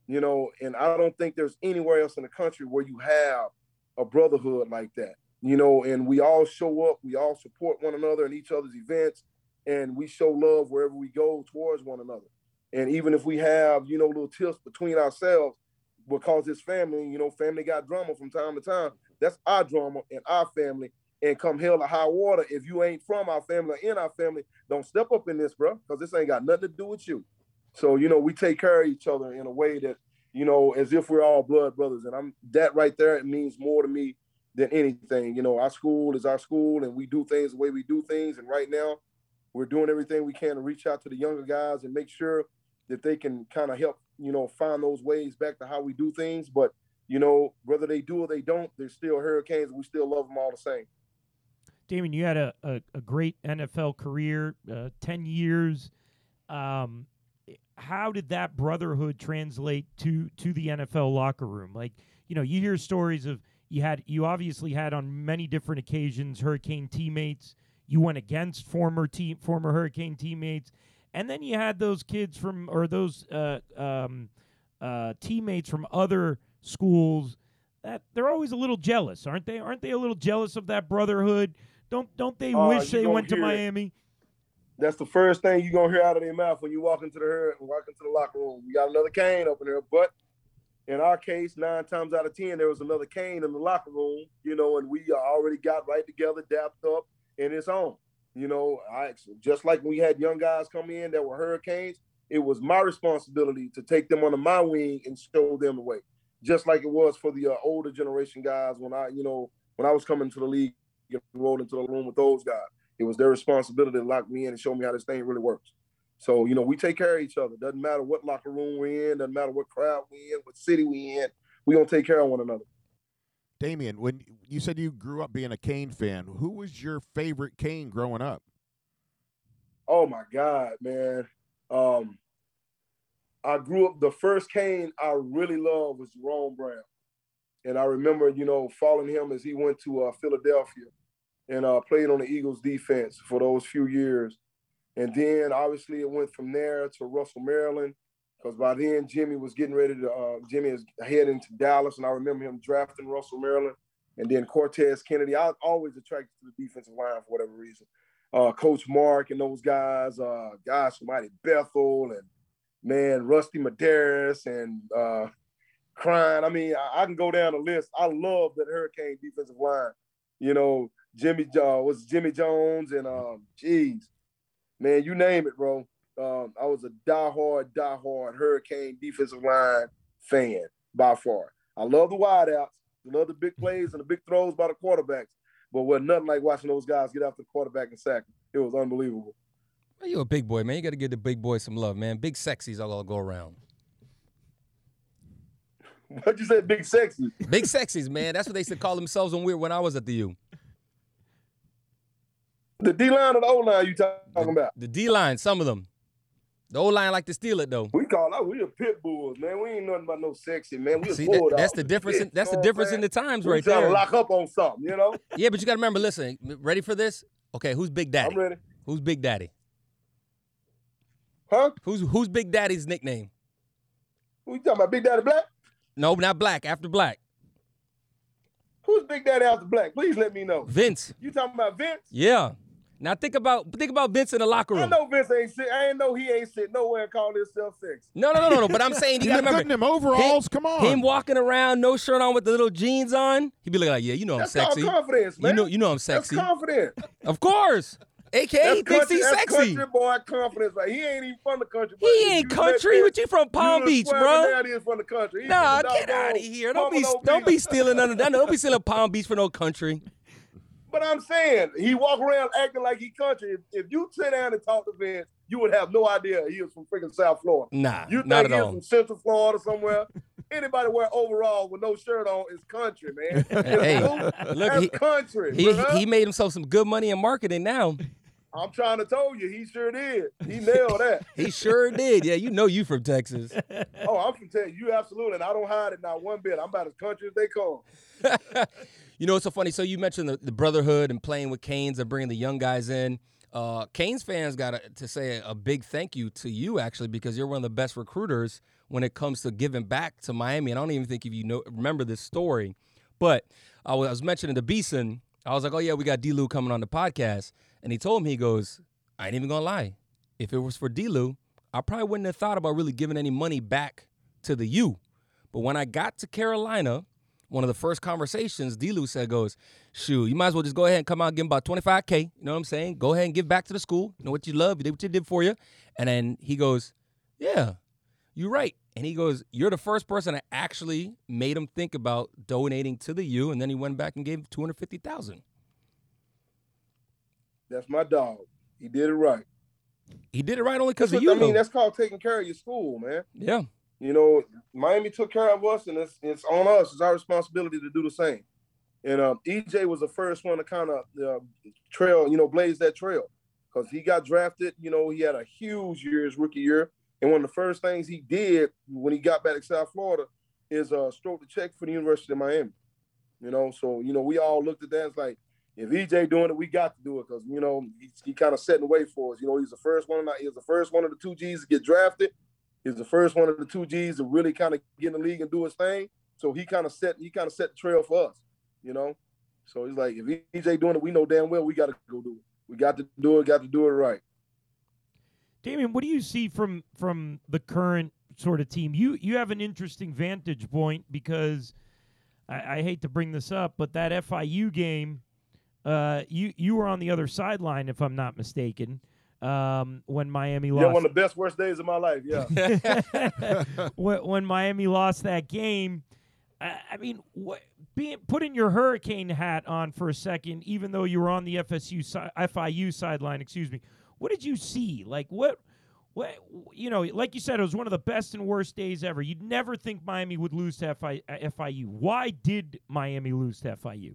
You know, and I don't think there's anywhere else in the country where you have a brotherhood like that. You know, and we all show up, we all support one another in each other's events, and we show love wherever we go towards one another. And even if we have, you know, little tiffs between ourselves, because it's family, you know, family got drama from time to time. That's our drama and our family. And come hell or high water, if you ain't from our family or in our family, don't step up in this, bro, because this ain't got nothing to do with you. So, you know, we take care of each other in a way that, you know, as if we're all blood brothers. And I'm that right there, it means more to me than anything. You know, our school is our school and we do things the way we do things. And right now, we're doing everything we can to reach out to the younger guys and make sure that they can kind of help, you know, find those ways back to how we do things. But, you know, whether they do or they don't, they're still Hurricanes. We still love them all the same. Damon, you had a, a, a great NFL career, uh, 10 years. Um, how did that brotherhood translate to to the NFL locker room? Like, you know, you hear stories of you had you obviously had on many different occasions Hurricane teammates. You went against former team former Hurricane teammates, and then you had those kids from or those uh, um, uh, teammates from other schools that they're always a little jealous, aren't they? Aren't they a little jealous of that brotherhood? Don't don't they Uh, wish they went to hear it. Miami? That's the first thing you're gonna hear out of their mouth when you walk into the walk into the locker room. We got another cane up in there, but in our case, nine times out of ten, there was another cane in the locker room, you know, and we already got right together, dapped up, and it's on. You know, I just like when we had young guys come in that were hurricanes, it was my responsibility to take them under my wing and show them the way. Just like it was for the uh, older generation guys when I, you know, when I was coming to the league and rolled into the room with those guys. It was their responsibility to lock me in and show me how this thing really works. So, you know, we take care of each other. Doesn't matter what locker room we're in, doesn't matter what crowd we're in, what city we're in, we gonna take care of one another. Damione, when you said you grew up being a Cane fan, who was your favorite Cane growing up? Oh my God, man. Um, I grew up the first Cane I really loved was Jerome Brown. And I remember, you know, following him as he went to uh, Philadelphia and uh, played on the Eagles defense for those few years. And then obviously it went from there to Russell, Maryland, because by then Jimmy was getting ready to, uh, Jimmy is heading to Dallas. And I remember him drafting Russell, Maryland. And then Cortez Kennedy. I was always attracted to the defensive line for whatever reason. Uh, Coach Mark and those guys, uh, guys from Mighty Bethel and man, Rusty Medearis and uh, crying. I mean, I, I can go down the list. I love that Hurricane defensive line. You know, Jimmy uh, was Jimmy Jones and um, geez, man, you name it, bro. Um, I was a diehard, diehard Hurricane defensive line fan by far. I love the wideouts, I love the big plays and the big throws by the quarterbacks. but was nothing like watching those guys get after the quarterback and sack. It was unbelievable. You a big boy, man. You got to give the big boy some love, man. Big sexies all go around. What you say, big sexy? Big sexies, man. That's what they used to call themselves when we were, when I was at the U. The D line or the O line you talking about? The D line, some of them. The O line like to steal it though. We call out. We a pit bulls, man. We ain't nothing about no sexy, man. We a See, that- that's the difference. In, that's the difference in the times we right trying there. to lock up on something, you know. Yeah, but you got to remember. Listen, ready for this? Okay, who's Big Daddy? I'm ready. Who's Big Daddy? Huh? Who's who's Big Daddy's nickname? Who you talking about? Big Daddy Black? No, not Black. After Black, Who's Big Daddy after Black? Please let me know. Vince. You talking about Vince? Yeah. Now think about think about Vince in the locker room. I know Vince ain't sit. I ain't know he ain't sit nowhere and call himself sexy. No, no, no, no, no. But I'm saying you He got to remember in them overalls. Come on. him walking around, no shirt on, with the little jeans on. He'd be looking like, yeah, you know I'm That's sexy. called confidence, man. You know, you know I'm sexy. That's sexy. confidence. Of course. AKA That's he thinks country, he's sexy. country boy confidence. Right? He ain't even from the country. but He ain't country. What you from Palm you Beach, bro? Daddy is from the country. He Nah, the get out of here. Don't be don't be stealing none of that. Don't be stealing Palm Beach for no country. But I'm saying he walk around acting like he country. If, if you sit down and talk to Vince, you would have no idea he was from freaking South Florida. Nah, You not think at he all. from Central Florida somewhere? Anybody wear overall with no shirt on is country, man. Hey, That's look, he, country. he he made himself some good money in marketing now. I'm trying to tell you, he sure did. He nailed that. He sure did. Yeah, you know you from Texas. Oh, I'm from tell you, absolutely, and I don't hide it not one bit. I'm about as country as they come. You know, it's so funny. So you mentioned the, the brotherhood and playing with Canes and bringing the young guys in. Uh, Canes fans got to say a big thank you to you actually because you're one of the best recruiters when it comes to giving back to Miami. And I don't even think if you know remember this story, but I was, mentioning to Beason. I was like, "Oh yeah, we got D-Lou coming on the podcast," and he told me he goes, "I ain't even gonna lie. If it was for D-Lou, I probably wouldn't have thought about really giving any money back to the U. But when I got to Carolina." one of the first conversations, D-Lou said goes, shoot, you might as well just go ahead and come out and give him about 25K. You know what I'm saying? Go ahead and give back to the school. You know what you love. You did what you did for you. And then he goes, yeah, you're right. And he goes, you're the first person that actually made him think about donating to the U. And then he went back and gave 250000 That's my dog. He did it right. He did it right only because of you. I mean, that's called taking care of your school, man. yeah. You know, Miami took care of us, and it's it's on us. It's our responsibility to do the same. And um, EJ was the first one to kind of uh, trail, you know, blaze that trail because he got drafted. You know, he had a huge year his rookie year, and one of the first things he did when he got back to South Florida is uh, stroke the check for the University of Miami. You know, so you know we all looked at that as like, if EJ doing it, we got to do it because you know he, he kind of setting the way for us. You know, he's the first one. He was the first one of the two G's to get drafted. He's the first one of the two G's to really kind of get in the league and do his thing. So he kind of set he kind of set the trail for us. You know, so he's like, if EJ doing it, we know damn well we got to go do it. We got to do it. Got to do it right. Damione, what do you see from from the current sort of team? You you have an interesting vantage point because I, I hate to bring this up, but that FIU game, uh, you you were on the other sideline, if I'm not mistaken, um, when Miami lost, Yeah, one of the best worst days of my life. Yeah. when, when Miami lost that game, I, I mean, what, being putting your hurricane hat on for a second, even though you were on the FSU si- FIU sideline, excuse me. What did you see? Like what? What you know, like you said, it was one of the best and worst days ever. You'd never think Miami would lose to FI, uh, FIU. Why did Miami lose to FIU?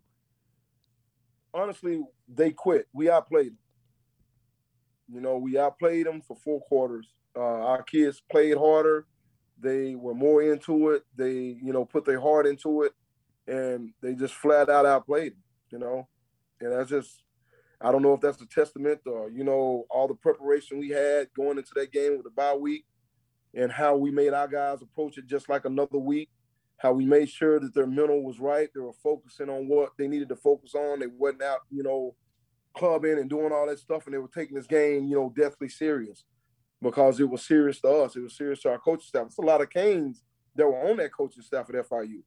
honestly, they quit. We outplayed them. You know, we outplayed them for four quarters. Uh, our kids played harder. They were more into it. They, you know, put their heart into it, and they just flat out outplayed them. You know, and that's just, I don't know if that's a testament or you know all the preparation we had going into that game with the bye week, and how we made our guys approach it just like another week how we made sure that their mental was right. They were focusing on what they needed to focus on. They wasn't out, you know, clubbing and doing all that stuff, and they were taking this game, you know, deathly serious because it was serious to us. It was serious to our coaching staff. It's a lot of Canes that were on that coaching staff at FIU.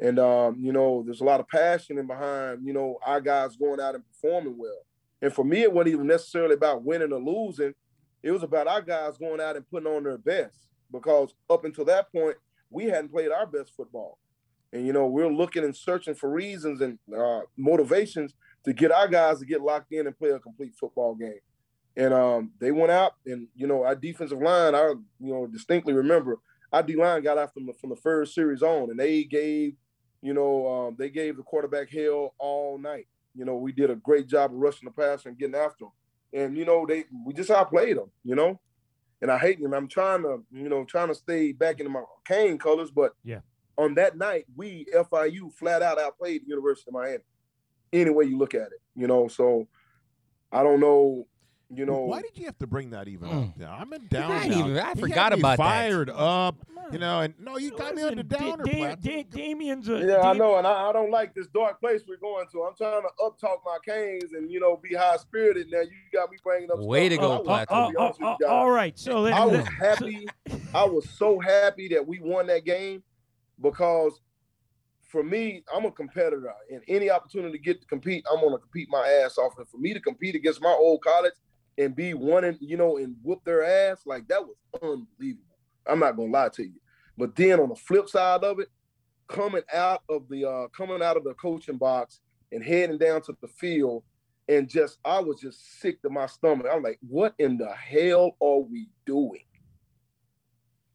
And um, you know, there's a lot of passion in behind, you know, our guys going out and performing well. And for me, it wasn't even necessarily about winning or losing. It was about our guys going out and putting on their best. Because up until that point, we hadn't played our best football. And you know, we're looking and searching for reasons and uh, motivations to get our guys to get locked in and play a complete football game. And um, they went out, and you know, our defensive line, I you know distinctly remember our D line got out from the, from the first series on, and they gave, you know, um, they gave the quarterback hell all night. You know, we did a great job of rushing the passer and getting after them. And you know, they we just outplayed them. You know, and I hate them. I'm trying to, you know, trying to stay back into my cane colors, but yeah, on that night, we FIU flat out outplayed the University of Miami. Any way you look at it, you know. So I don't know you know, why did you have to bring that even Mm. up? Yeah, I'm in down. I, even, I He forgot had me about fired that. up. You know, and no, you got me on the Listen, Da- downer Da- Da- Damione's a Yeah, I know, and I, I don't like this dark place we're going to. I'm trying to uptalk my canes and you know be high spirited. Now you got me bringing up. Way stuff. to go, I was- Plateau. I'll be Oh, oh, oh, all right, so let, I was let- happy. I was so happy that we won that game because for me, I'm a competitor, and any opportunity to get to compete, I'm gonna compete my ass off. And for me to compete against my old college and be one and you know and whoop their ass like that was unbelievable. I'm not gonna lie to you. But then on the flip side of it, coming out of the uh coming out of the coaching box and heading down to the field and just I was just sick to my stomach. I'm like, what in the hell are we doing?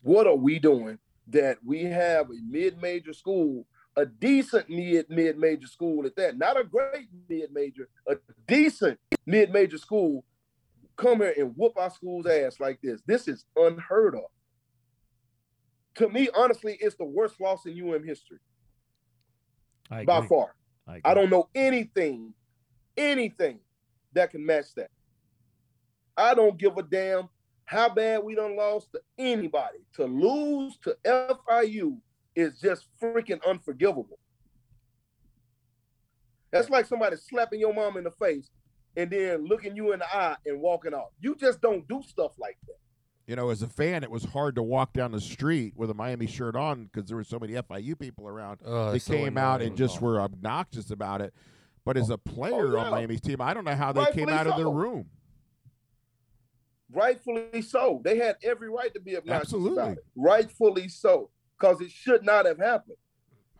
What are we doing that we have a mid-major school, a decent mid mid-major school at that, not a great mid-major, a decent mid-major school come here and whoop our school's ass like this. This is unheard of. To me, honestly, it's the worst loss in UM history I by far. I, I don't know anything, anything that can match that. I don't give a damn how bad we done lost to anybody. To lose to FIU is just freaking unforgivable. That's like somebody slapping your mom in the face and then looking you in the eye and walking off. You just don't do stuff like that. You know, as a fan, it was hard to walk down the street with a Miami shirt on because there were so many FIU people around. Oh, they it's so came out and just were obnoxious about it. But as a player yeah. on Miami's team, I don't know how they came Rightfully out of their room. Rightfully so. They had every right to be obnoxious Absolutely. about it. Rightfully so. Because it should not have happened.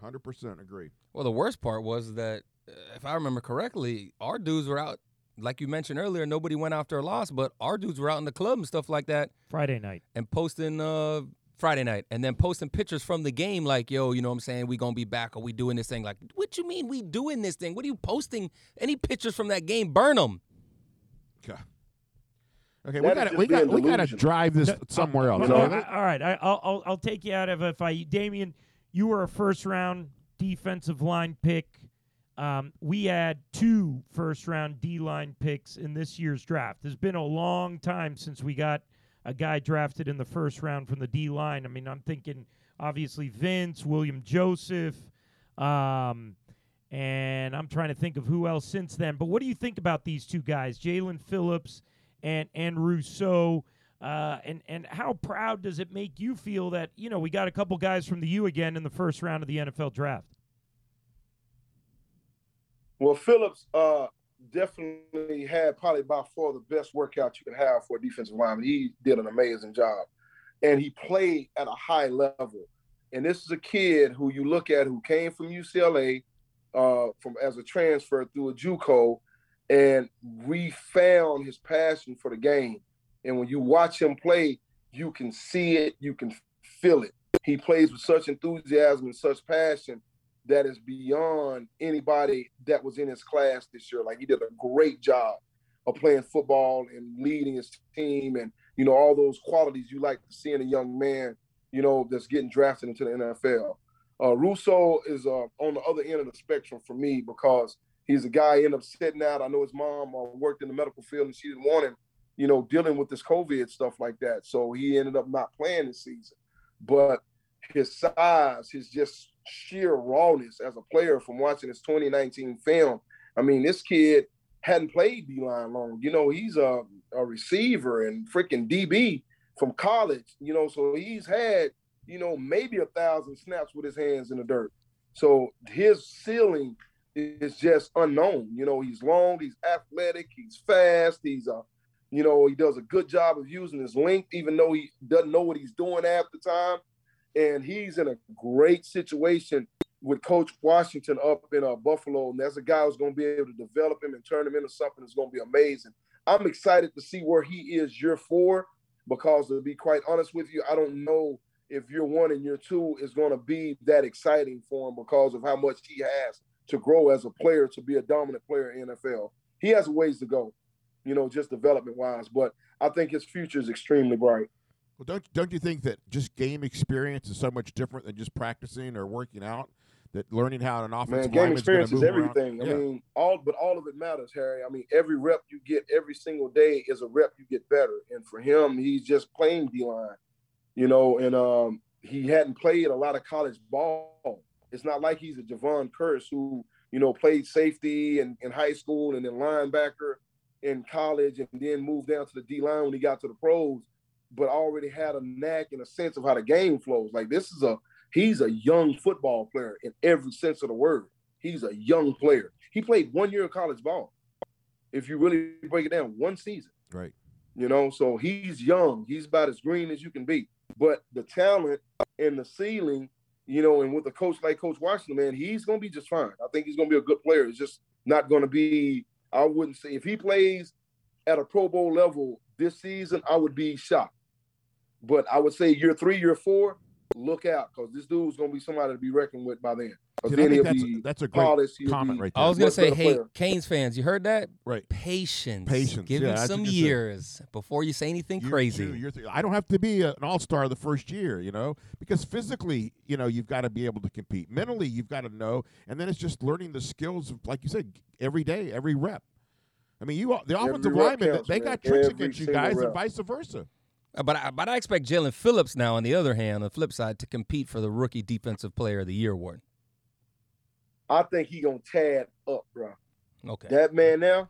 Hundred percent agree. Well, the worst part was that, uh, if I remember correctly, our dudes were out. Like you mentioned earlier, nobody went after a loss, but our dudes were out in the club and stuff like that, Friday night. and posting uh, Friday night, and then posting pictures from the game, like, "Yo, you know what I'm saying? We gonna be back? Are we doing this thing?" Like, what you mean we doing this thing? What are you posting? Any pictures from that game? Burn them. Okay, okay, That we got to we got being we got to drive this No, somewhere else. Uh, You know? all right, all right, I, I'll, I'll I'll take you out of if I Damione, you were a first round defensive line pick. Um, we had two first round D line picks in this year's draft. It's been a long time since we got a guy drafted in the first round from the D line. I mean, I'm thinking obviously Vince, William Joseph, um, and I'm trying to think of who else since then. But what do you think about these two guys, Jaelan Phillips and and Rousseau? Uh, and and how proud does it make you feel that you know we got a couple guys from the U again in the first round of the NFL draft? Well, Phillips uh, definitely had probably by far the best workout you can have for a defensive lineman. He did an amazing job, and he played at a high level. And this is a kid who you look at who came from UCLA, uh, from as a transfer through a JUCO, and refound his passion for the game. And when you watch him play, you can see it, you can feel it. He plays with such enthusiasm and such passion that is beyond anybody that was in his class this year. Like he did a great job of playing football and leading his team and you know all those qualities you like to see in a young man, you know, that's getting drafted into the NFL. Uh, Rousseau is uh, on the other end of the spectrum for me because he's a guy ended up sitting out. I know his mom uh, worked in the medical field and she didn't want him, you know, dealing with this COVID stuff like that. So he ended up not playing this season. But his size, his just sheer rawness as a player from watching his 2019 film. I mean, this kid hadn't played D line long. You know, he's a, a receiver and freaking DB from college, you know, so he's had, you know, maybe a thousand snaps with his hands in the dirt. So his ceiling is just unknown. You know, he's long, he's athletic, he's fast, he's a, you know, he does a good job of using his length, even though he doesn't know what he's doing half the time and he's in a great situation with Coach Washington up in uh, Buffalo, and that's a guy who's going to be able to develop him and turn him into something that's going to be amazing. I'm excited to see where he is year four because to be quite honest with you, I don't know if year one and year two is going to be that exciting for him because of how much he has to grow as a player to be a dominant player in NFL. He has ways to go, you know, just development wise, but I think his future is extremely bright. Well, don't don't you think that just game experience is so much different than just practicing or working out? That learning how an offensive Man, game experience is everything. Around. I mean, all but all of it matters, Harry. I mean, every rep you get every single day is a rep you get better. And for him, he's just playing D line, you know, and um, he hadn't played a lot of college ball. It's not like he's a Jevon Kearse who, you know, played safety in, in high school and then linebacker in college and then moved down to the D line when he got to the pros, but already had a knack and a sense of how the game flows. Like this is a he's a young football player in every sense of the word. He's a young player. He played one year of college ball. If you really break it down, one season. Right. You know, so he's young. He's about as green as you can be. But the talent and the ceiling, you know, and with a coach like Coach Washington, man, he's going to be just fine. I think he's going to be a good player. It's just not going to be. I wouldn't say if he plays at a Pro Bowl level this season, I would be shocked. But I would say year three, year four, look out because this dude's going to be somebody to be reckoned with by then. Dude, I think that's, a, that's a great polished, comment right there. I was gonna say, hey, player. Canes fans, you heard that? Right. Patience. Patience, Give yeah, him some what you years before you say anything Year crazy. two, year three. I don't have to be a, an all star the first year, you know, because physically, you know, you've got to be able to compete. Mentally, you've got to know, and then it's just learning the skills of, like you said, every day, every rep. I mean, you the offensive rep linemen, counts, they man. got tricks Every against you single guys, and vice versa. Uh, But I, but I expect Jaelan Phillips now, on the other hand, on the flip side, to compete for the Rookie Defensive Player of the Year award. I think he gonna tad up, bro. Okay. That man now,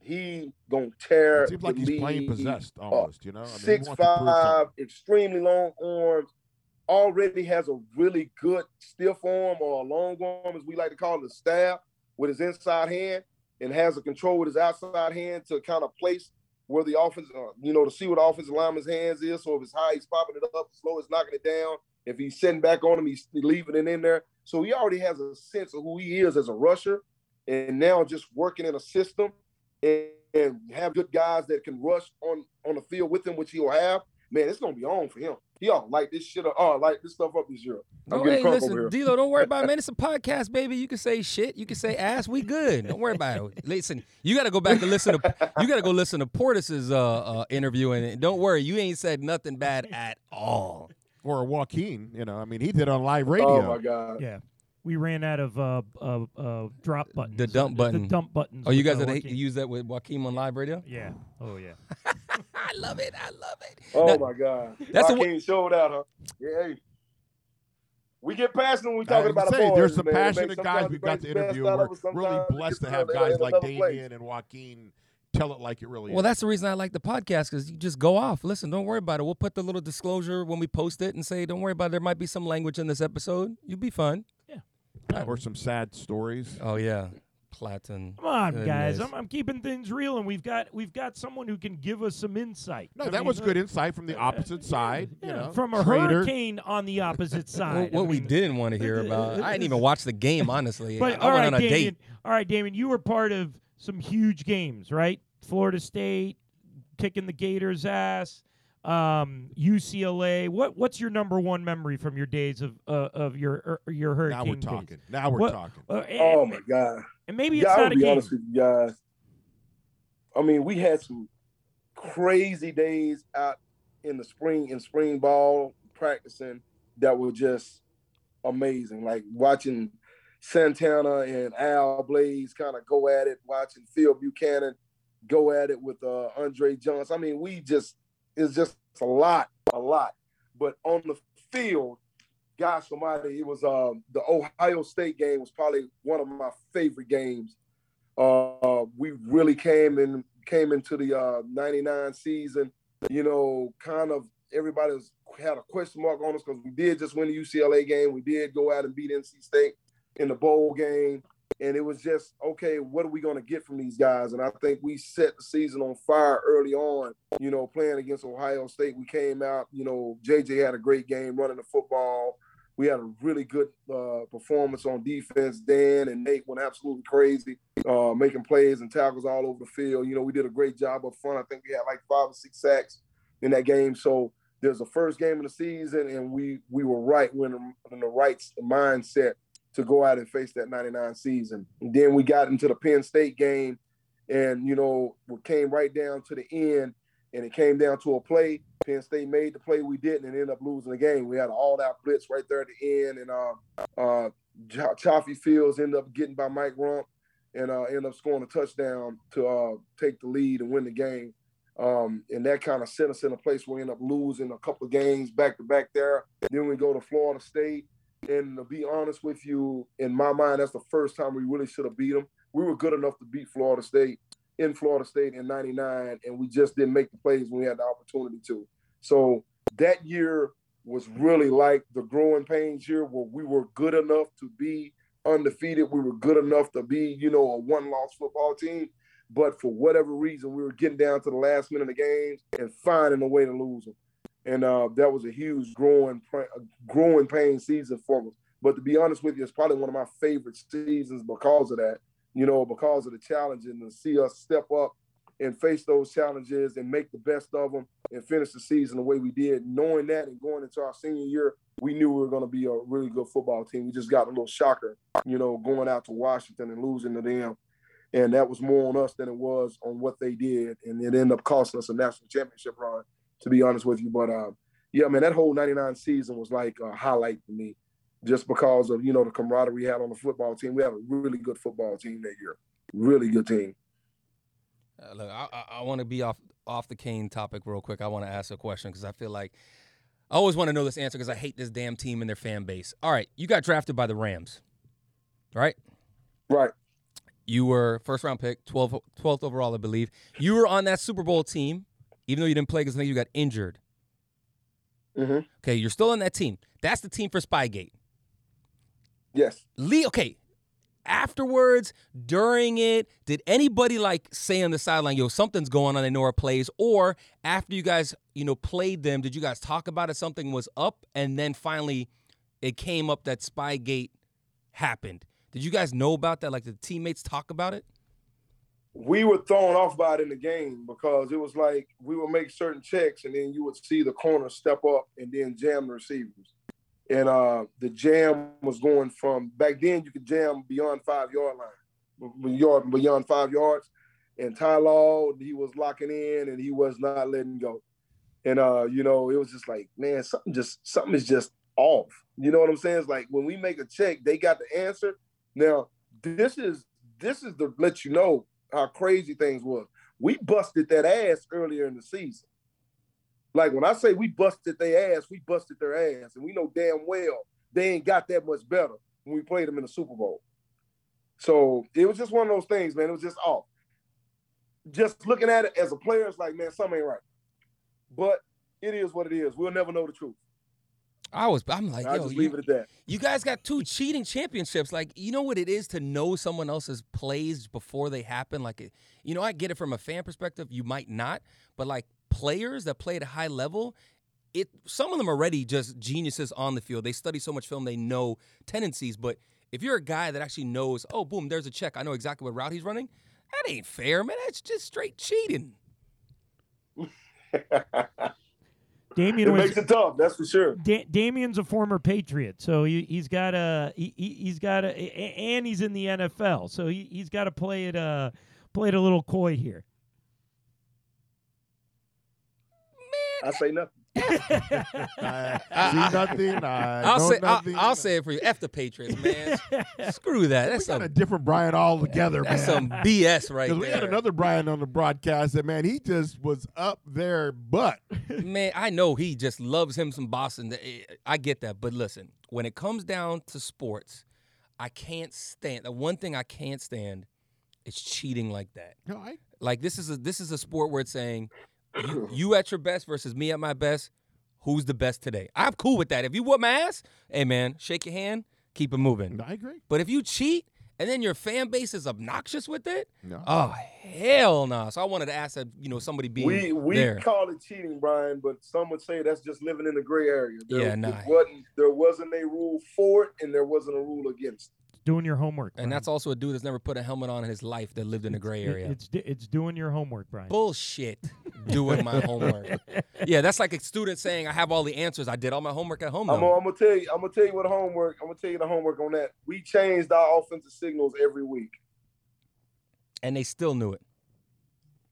he gonna tear. It seems like the he's playing league possessed up. almost, you know. I mean, Six wants to prove five, extremely long arms. Already has a really good stiff arm or a long arm, as we like to call it, a stab with his inside hand, and has a control with his outside hand to kind of place where the offense, uh, you know, to see what the offensive lineman's hands is. So if it's high, he's popping it up. Slow, he's knocking it down. If he's sitting back on him, he's leaving it in there. So he already has a sense of who he is as a rusher, and now just working in a system and, and have good guys that can rush on on the field with him, which he'll have. Man, it's gonna be on for him. He all light this shit up. Oh, light this stuff up this year. I'm No, hey, listen, over here. D'Lo, don't worry about it, man. It's a podcast, baby. You can say shit. You can say ass. We good. Don't worry about it. Listen, you got to go back and listen to. You got to go listen to Portis's uh, uh, interview, and don't worry, you ain't said nothing bad at all. Or Joaquin, you know, I mean, he did on live radio. Oh my god. Yeah. We ran out of uh, uh, uh, drop buttons. The dump uh, button. The dump buttons. Oh, you guys uh, had Joaquin. use that with Joaquin on live radio? Yeah. Oh, yeah. I love it. I love it. Oh Now- my god. That's That's the Joaquin showed out, huh? Yeah. Hey. We get passionate when we I talking was about gonna say, boys, there's some man. Passionate guys we've got to interview. out We're really blessed to have guys like another. Damione and Joaquin tell it like it really is. Well, is. that's the reason I like the podcast because you just go off. Listen, don't worry about it. We'll put the little disclosure when we post it and say, don't worry about it. There might be some language in this episode. You'll be fun. Or some sad stories. Oh yeah, Platon. Come on, guys. I'm, I'm keeping things real, and we've got we've got someone who can give us some insight. No, I that mean, was uh, good insight from the opposite side. You know, from a Traitor. hurricane on the opposite What, side. I what we mean, didn't want to hear about. I didn't even watch the game, honestly. But I all went right, on a Damione. date. All right, Damione. You were part of some huge games, right? Florida State kicking the Gators' ass. Um, UCLA. What What's your number one memory from your days of uh, of your er, your hurricane? Now we're days? talking. Now we're What- talking. Uh, and, Oh my god. and maybe it's Yeah, it's I not will a be game. honest with you guys. I mean, we had some crazy days out in the spring in spring ball practicing that were just amazing. Like watching Santana and Al Blades kind of go at it, watching Phil Buchanan go at it with uh, Andre Johnson. I mean, we just it's just a lot, a lot. But on the field, gosh almighty, it was um, the Ohio State game was probably one of my favorite games. Uh, we really came in came into the uh, 99 season, you know, kind of everybody had a question mark on us because we did just win the UCLA game. We did go out and beat NC State in the bowl game. And it was just, okay, what are we going to get from these guys? And I think we set the season on fire early on, you know, playing against Ohio State. We came out, you know, JJ had a great game running the football. We had a really good uh, performance on defense. Dan and Nate went absolutely crazy, uh, making plays and tackles all over the field. You know, we did a great job up front. I think we had like five or six sacks in that game. So there's the first game of the season, and we we were right when in the right mindset to go out and face that 99 season. And then we got into the Penn State game, and you know, we came right down to the end and it came down to a play. Penn State made the play we didn't and ended up losing the game. We had an all-out blitz right there at the end, and uh, uh, Chafie Fields ended up getting by Mike Rumph and uh, ended up scoring a touchdown to uh, take the lead and win the game. Um, and that kind of set us in a place where we end up losing a couple of games back to back there. Then we go to Florida State. And to be honest with you, in my mind, that's the first time we really should have beat them. We were good enough to beat Florida State in Florida State in 99, and we just didn't make the plays when we had the opportunity to. So that year was really like the growing pains year where we were good enough to be undefeated. We were good enough to be, you know, a one loss football team. But for whatever reason, we were getting down to the last minute of the games and finding a way to lose them. And uh, that was a huge growing, growing pain season for us. But to be honest with you, it's probably one of my favorite seasons because of that you know, because of the challenges and to see us step up and face those challenges and make the best of them and finish the season the way we did. Knowing that and going into our senior year, we knew we were going to be a really good football team. We just got a little shocker, you know, going out to Washington and losing to them. And that was more on us than it was on what they did. And it ended up costing us a national championship run, to be honest with you. But uh, yeah, man, that whole 99 season was like a highlight for me just because of you know the camaraderie we had on the football team. We had a really good football team that year, really good team. Uh, look, I, I, I want to be off off the Cane topic real quick. I want to ask a question because I feel like I always want to know this answer because I hate this damn team and their fan base. All right, you got drafted by the Rams, right? Right. You were first round pick, 12th, 12th overall, I believe. You were on that Super Bowl team, even though you didn't play because I think you got injured. Mm-hmm. Okay, you're still on that team. That's the team for Spygate. Yes. Lee, okay. Afterwards, during it, did anybody like say on the sideline, yo, something's going on, in our plays? Or after you guys, you know, played them, did you guys talk about it? Something was up, and then finally it came up that Spygate happened. Did you guys know about that? Like, the teammates talk about it? We were thrown off by it in the game because it was like we would make certain checks and then you would see the corner step up and then jam the receivers and uh, the jam was going from back then you could jam beyond five yard line, yard beyond five yards. And Ty Law, he was locking in and he was not letting go. And uh, you know, it was just like, man, something just something is just off. You know what I'm saying? It's like when we make a check, they got the answer. Now, this is this is to let you know how crazy things was. We busted that ass earlier in the season. Like when I say we busted their ass, we busted their ass, and we know damn well they ain't got that much better when we played them in the Super Bowl. So it was just one of those things, man. It was just off. Just looking at it as a player, it's like, man, something ain't right. But it is what it is. We'll never know the truth. I was, I'm like, I yo, just you, leave it at that. you guys got two cheating championships. Like, you know what it is to know someone else's plays before they happen. Like, you know, I get it from a fan perspective. You might not, but like players that play at a high level, it some of them are already just geniuses on the field. They study so much film, they know tendencies. But if you're a guy that actually knows, oh, boom, there's a check. I know exactly what route he's running. That ain't fair, man. That's just straight cheating. Damione it was makes it tough, that's for sure. Da- Damione's a former Patriot, so he, he's got a he, he's got a and he's in the NFL, so he, he's got to play it uh play it a little coy here. Man, I say nothing. I see nothing. I I'll know say I'll, nothing. I'll say it for you. F the Patriots, man. Screw that. That's we got some a different Brian altogether, man. some BS right Because we had another Brian on the broadcast that man, he just was up there, but Man, I know he just loves him some Boston. Eh, I get that, but listen, when it comes down to sports, I can't stand. The one thing I can't stand is cheating like that. no, I, Like this is a this is a sport where it's saying you, you at your best versus me at my best. Who's the best today? I'm cool with that. If you whoop my ass, hey man, shake your hand, keep it moving. I agree. But if you cheat and then your fan base is obnoxious with it. No. Oh hell no! So I wanted to ask that you know somebody being we we there. call it cheating, Brian, but some would say that's just living in the gray area. There, Yeah, it nah. wasn't there wasn't a rule for it, and there wasn't a rule against. it. Doing your homework. and that's also a dude that's never put a helmet on in his life that lived in the gray area. It's di- it's doing your homework, Brian. Bullshit. Doing my homework. Yeah, that's like a student saying, "I have all the answers. I did all my homework at home." I'm, gonna- I'm gonna tell you. I'm gonna tell you what homework. I'm gonna tell you the homework on that. We changed our offensive signals every week, and they still knew it.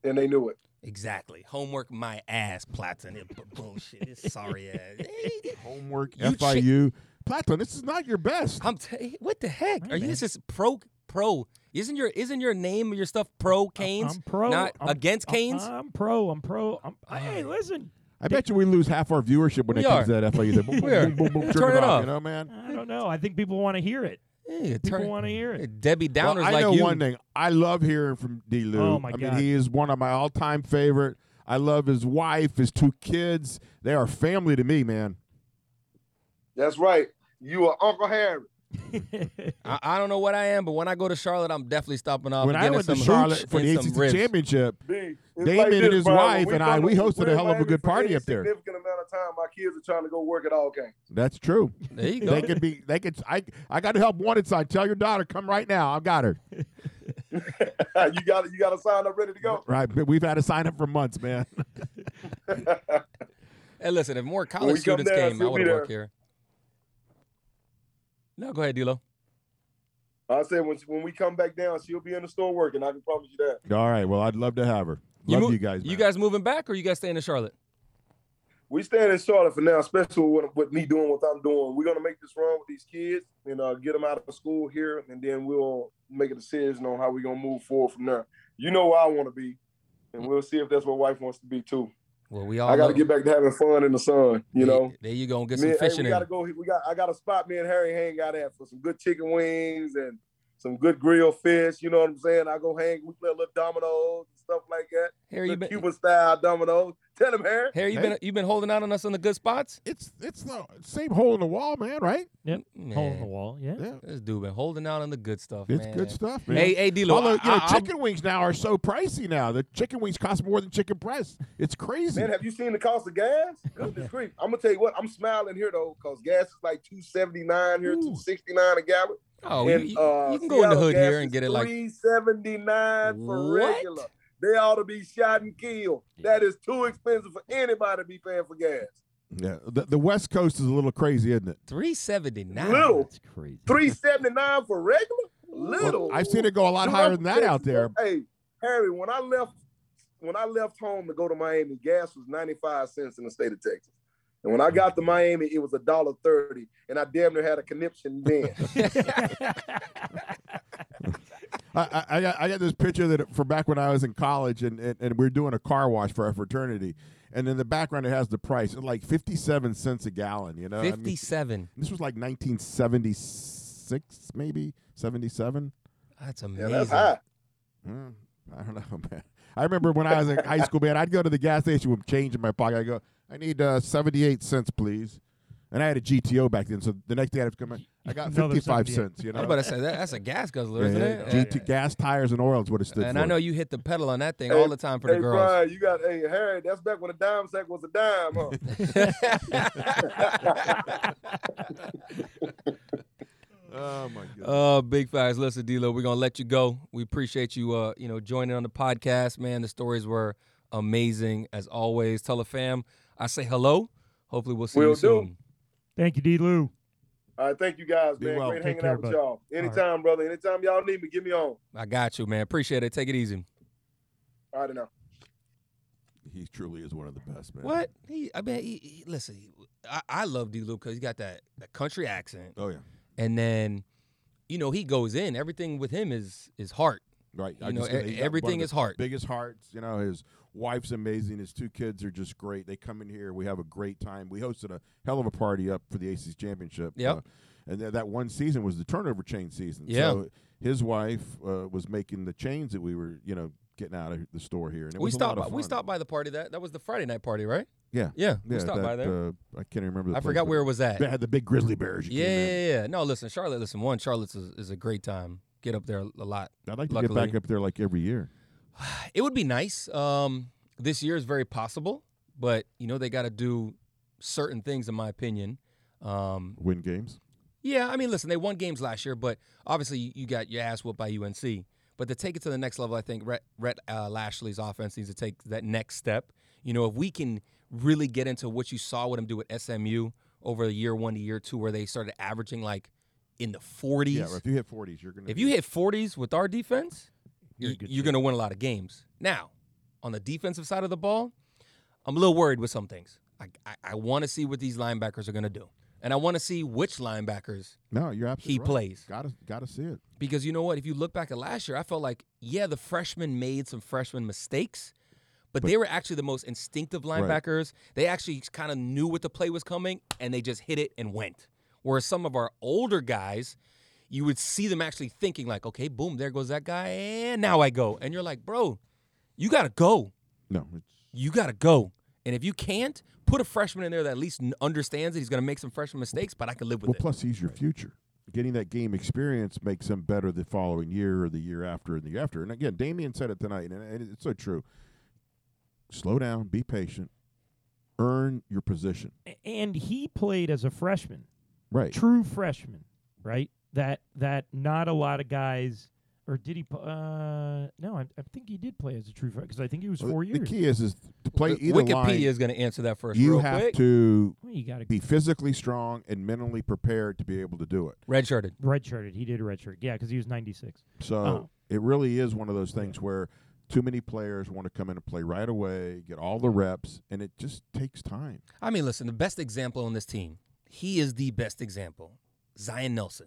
and they knew it. Exactly. Homework my ass, Platon. It, bu- bullshit. It's sorry ass. Homework, You cha- FIU. Platon, this is not your best. I'm t- what the heck? Are you this is pro pro? Isn't your isn't your name your stuff pro Canes? I'm pro. not I'm- against I'm- Canes? I'm, pro. I'm pro. I'm, hey, listen. I bet you we lose half our viewership when We it comes are. to that FIU. They boom, boom, boom, boom, boom, Turn it off. You know, man. I don't know. I think people want to hear it. Yeah, People turn- want to hear it. Debbie Well, Downers I like know you. one thing. I love hearing from D. Lou. Oh, my I God. mean, he is one of my all-time favorite. I love his wife, his two kids. They are family to me, man. That's right. You are Uncle Harry. I, I don't know what I am, but when I go to Charlotte, I'm definitely stopping off. when and I getting went to Charlotte for the ACC championship, B, Damon like and this, his Brian. When wife and I, we hosted a hell of a good party up there. Significant amount of time, my kids are trying to go work at all games. that's true. There you go. They could be. They could. I. I got to help one inside. Tell your daughter come right now. I've got her. you got you got to sign up, ready to go. Right. But we've had to sign up for months, man. Hey, listen, if more college students down, came, I would be have worked here. No, go ahead, D'Lo. I said when when we come back down, she'll be in the store working. I can promise you that. All right. Well, I'd love to have her. Love mo- you guys. You guys moving back, or you guys staying in Charlotte? We staying in Charlotte for now, especially with, with me doing what I'm doing. We're gonna make this run with these kids and uh, get them out of school here, and then we'll make a decision on how we're gonna move forward from there. You know where I want to be, and we'll see if that's where wife wants to be too. Well, we all. I got to get back to having fun in the sun. You There- know, there you go. and Get Me- some hey, fishing we gotta go. We got. I got a spot. Me and Harry hang out at for some good chicken wings and some good grilled fish. You know what I'm saying? I go hang. We play a little dominoes and stuff like that. Harry, you Little been Cuban style dominoes. Tell him, Harry. Harry, you Hey. been you been holding out on us on the good spots. It's it's the same hole in the wall, man. Right? Yep. Man, Hole in the wall. Yeah. Yeah. This dude been holding out on the good stuff, It's man. good stuff, man. Hey, hey, D'Lo. Although you know, I- I- chicken wings now are so pricey now. The chicken wings cost more than chicken breast. It's crazy. Man, have you seen the cost of gas? Goodness grief. I'm gonna tell you what. I'm smiling here though, cause gas is like two seventy nine here, two sixty nine a gallon. Oh, you, And, you- uh, you can go in the hood here and get it like three seventy nine for What? regular. They ought to be shot and killed. That is too expensive for anybody to be paying for gas. yeah, the, the West Coast is a little crazy, isn't it? three seventy nine. Little. That's crazy. Three seventy nine for regular. Well, Little. I've seen it go a lot higher than that out there. Hey, Harry, when I left, when I left home to go to Miami, gas was ninety five cents in the state of Texas. And when I got to Miami, it was a dollar thirty, and I damn near had a conniption then. I, I, I got I got this picture that from back when I was in college, and, and, and we are doing a car wash for our fraternity, and in the background it has the price, it's like fifty seven cents a gallon. You know, I mean, Fifty-seven. this was like nineteen seventy six, maybe seventy seven. That's yeah, amazing. that's high. Mm, I don't know, man. I remember when I was in high school, man. I'd go to the gas station with change in my pocket. I go, I need uh, seventy-eight cents, please. And I had a GTO back then, so the next day I had to come in. I got Another fifty-five 78. cents. You know. I know, was about to say that, that's a gas guzzler, isn't yeah. it? GT gas tires and oil is what it stood and for. I know you hit the pedal on that thing Hey, all the time for Hey, the girls. Brian, you got hey Harry. That's back when a dime sack was a dime, huh? oh my god. Oh, big facts. Listen, D'Lo, we're gonna let you go. We appreciate you, uh, you know, joining on the podcast, man. The stories were amazing as always. Tell the fam I say hello. Hopefully, we'll see Will you do. soon. Thank you, D. Lou. All right, thank you guys, Be man. well. Great Take hanging care, out with bud. y'all. Anytime, brother. Anytime y'all need me, give me on. I got you, man. Appreciate it. Take it easy. All right, now. he truly is one of the best, man. What? He, I mean, he, he, listen. I, I love D'Lo because he got that that country accent, Oh yeah. and then, you know, he goes in. Everything with him is is heart. Right. You know, e- everything is heart. Biggest hearts. You know, his wife's amazing. His two kids are just great. They come in here. We have a great time. We hosted a hell of a party up for the AC's championship. Yep. Uh, and th- that one season was the turnover chain season. Yeah. So his wife uh, was making the chains that we were, you know, getting out of the store here. And it we stopped. By, we stopped by the party. That that was the Friday night party, right? Yeah. Yeah, we Yeah, stopped that, by there. Uh, I can't remember. The I place, forgot where it was at. They had the big grizzly bears. You Yeah, yeah, yeah. No, listen, Charlotte. Listen, one, Charlotte's is, is a great time. Get up there a lot. I'd like to Luckily. get back up there like every year. It would be nice. Um, this year is very possible, but you know they got to do certain things, in my opinion. Um, Win games. yeah, I mean, listen, they won games last year, but obviously you- got your ass whooped by UNC. But to take it to the next level, I think Rhett, Rhett uh, Lashlee's offense needs to take that next step. You know, if we can really get into what you saw with him do at SMU over the year one to year two, where they started averaging like in the 40s. Yeah, if you hit 40s, you're going to. If you hit 40s with our defense, You're in y- good you're going to win a lot of games. Now, on the defensive side of the ball, I'm a little worried with some things. I, I, I want to see what these linebackers are going to do. And I want to see which linebackers no, you're absolutely he right. plays. Got to got to see it. Because you know what? If you look back at last year, I felt like, yeah, the freshmen made some freshman mistakes, but, they were actually the most instinctive Right. linebackers. They actually kind of knew what the play was coming and they just hit it and went. Whereas some of our older guys, you would see them actually thinking, like, okay, boom, there goes that guy, and now I go. And you're like, bro, you got to go. No, it's, You got to go. And if you can't, put a freshman in there that at least understands that he's going to make some freshman mistakes, but I can live with well. it. Well, plus, he's your future. Getting that game experience makes him better the following year or the year after and the year after. And again, Damione said it tonight, and it's so true. Slow down, be patient, earn your position. And he played as a freshman, Right. true freshman, right? That that not a lot of guys, or did he? p- Uh, no, I, I think he did play as a true freshman because I think he was Well, four the years. The key is is to play The- either Wikipedia line. is going to answer that first you real have quick. to Well, you got to be physically strong and mentally prepared to be able to do it. Redshirted. redshirted. He did a redshirt, yeah, because he was ninety six. So Oh. it really is one of those things where too many players want to come in and play right away, get all the reps, and it just takes time. I mean, listen, the best example on this team, he is the best example. Zion Nelson.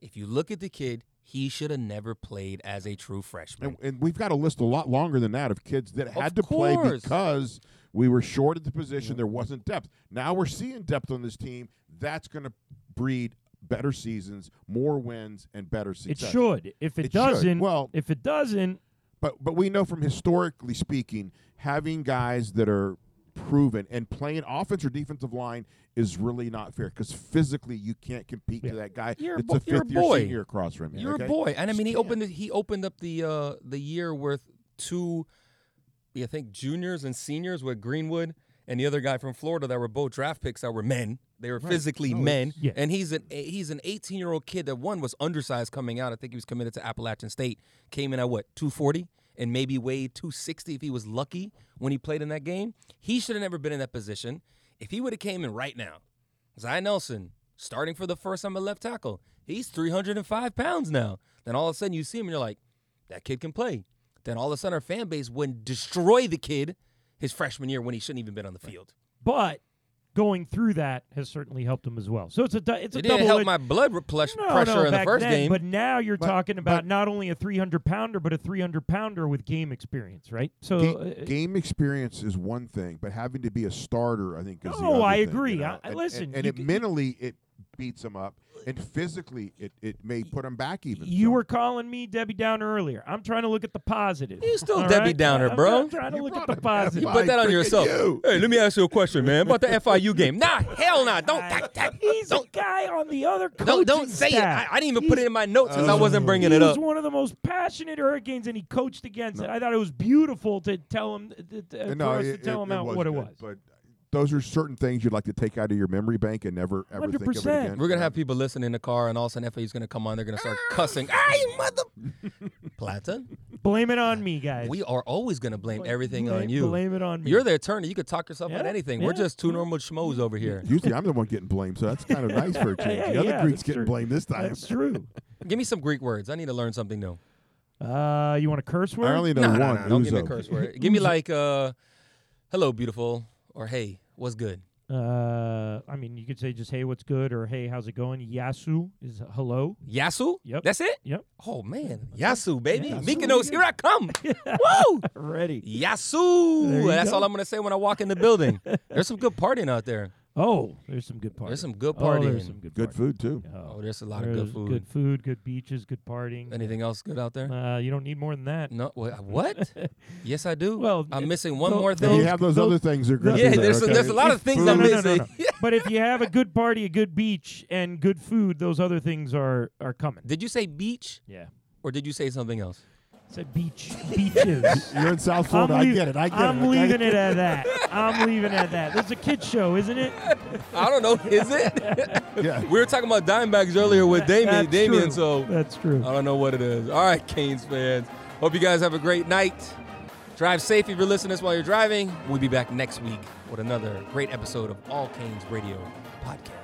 If you look at the kid, he should have never played as a true freshman. And, and we've got a list a lot longer than that of kids that had to play because we were short at the position. There wasn't depth. Now we're seeing depth on this team. That's going to breed better seasons, more wins, and better success. It should. If it, It doesn't, Well- if it doesn't, But but we know from historically speaking, having guys that are proven and playing offense or defensive line is really not fair because physically you can't compete Yeah. to that guy. You're a it's bo- a you're a fifth year boy. senior across from you. You're okay? a boy, and I mean, he opened the, he opened up the uh, the year with two, I think, juniors and seniors with Greenwood and the other guy from Florida that were both draft picks that were men. They were Right. physically No, men, Yeah. and he's an he's an 18 year old kid that one was undersized coming out. I think he was committed to Appalachian State. Came in at what 240 and maybe weighed 260 if he was lucky when he played in that game. He should have never been in that position. If he would have came in right now, Zion Nelson starting for the first time at left tackle, he's 305 pounds now. Then all of a sudden you see him and you're like, that kid can play. Then all of a sudden our fan base wouldn't destroy the kid his freshman year when he shouldn't even been on the field. but going through that has certainly helped him as well. So it's a du- it's a It didn't double help edged- my blood re- plush- no, pressure no, in the first then, game. But now you're But- talking about but- not only a 300 pounder, but a 300 pounder with game experience, right? So Ga- uh, game experience is one thing, but having to be a starter, I think, is the No, other I thing, agree. you know? I- I- And- listen, and, and you it c- mentally it beats him up, and physically it, it may put him back even. you some. were calling me Debbie Downer earlier. I'm trying to look at the positive. You still Debbie right? Downer, I'm bro. trying to You look at the up positive. you put that on yourself. you? Hey, let me ask you a question, man. About the FIU game. Nah, hell nah. Don't that, that, He's don't, a guy on the other coaching don't, don't say staff. it. I, I didn't even put it in my notes because I Oh. wasn't bringing it up. he was one of the most passionate Hurricanes, and he coached against it. I thought it was beautiful to tell him, uh, uh, for no, us it, to tell it- him it out was what it was. But those are certain things you'd like to take out of your memory bank and never ever think of it again. We're gonna have people listening in the car, and all of a sudden FAU's gonna come on. They're gonna start cussing. Ah, you mother, Platon. Blame it on me, guys. We are always gonna blame everything blame, on you. Blame it on me. You're the attorney. You could talk yourself out Yeah, anything. We're just two normal schmoes over here. Usually, I'm the one getting blamed, so that's kind of nice for a change. Yeah, the other yeah, Greeks that's getting true. blamed this time. That's true. Give me some Greek words. I need to learn something new. Uh, you want a curse word? I only know No, one. no, no, don't give me a curse word. Give me like, uh, "Hello, beautiful," or "Hey, what's good?" Uh, I mean, you could say just "Hey, what's good?" or "Hey, how's it going?" Yasu is hello. Yasu. Yep. That's it. Yep. Oh man, Yasu, baby. Yeah, Mykonos, here I come. Woo! Ready. Yasu. That's go. all I'm gonna say when I walk in the building. There's some good partying out there. Oh, there's some good partying. There's some good Oh, partying. there's some good, Good partying. food too. Oh, there's a lot of There's good food. Good food, good beaches, good partying. Anything else good out there? Uh, you don't need more than that. No. Wait, what? yes, I do. Well, I'm it- missing one tho- more If thing. you have those, those- other things, they're good. yeah, too, there's okay? there's a lot of things I'm no, no, no, missing. no. but if you have a good party, a good beach, and good food, those other things are are coming. Did you say beach Yeah. or did you say something else? Say beach, beaches. You're in South I'm Florida. I get it. I get it. I'm it. okay? leaving it at that. I'm leaving it at that. This is a kids show, isn't it? I don't know. Is it? Yeah. we were talking about Diamondbacks earlier with Damione. That's Damione. true. So That's true. I don't know what it is. All right, Canes fans. Hope you guys have a great night. Drive safe if you're listening to this while you're driving. We'll be back next week with another great episode of All Canes Radio Podcast.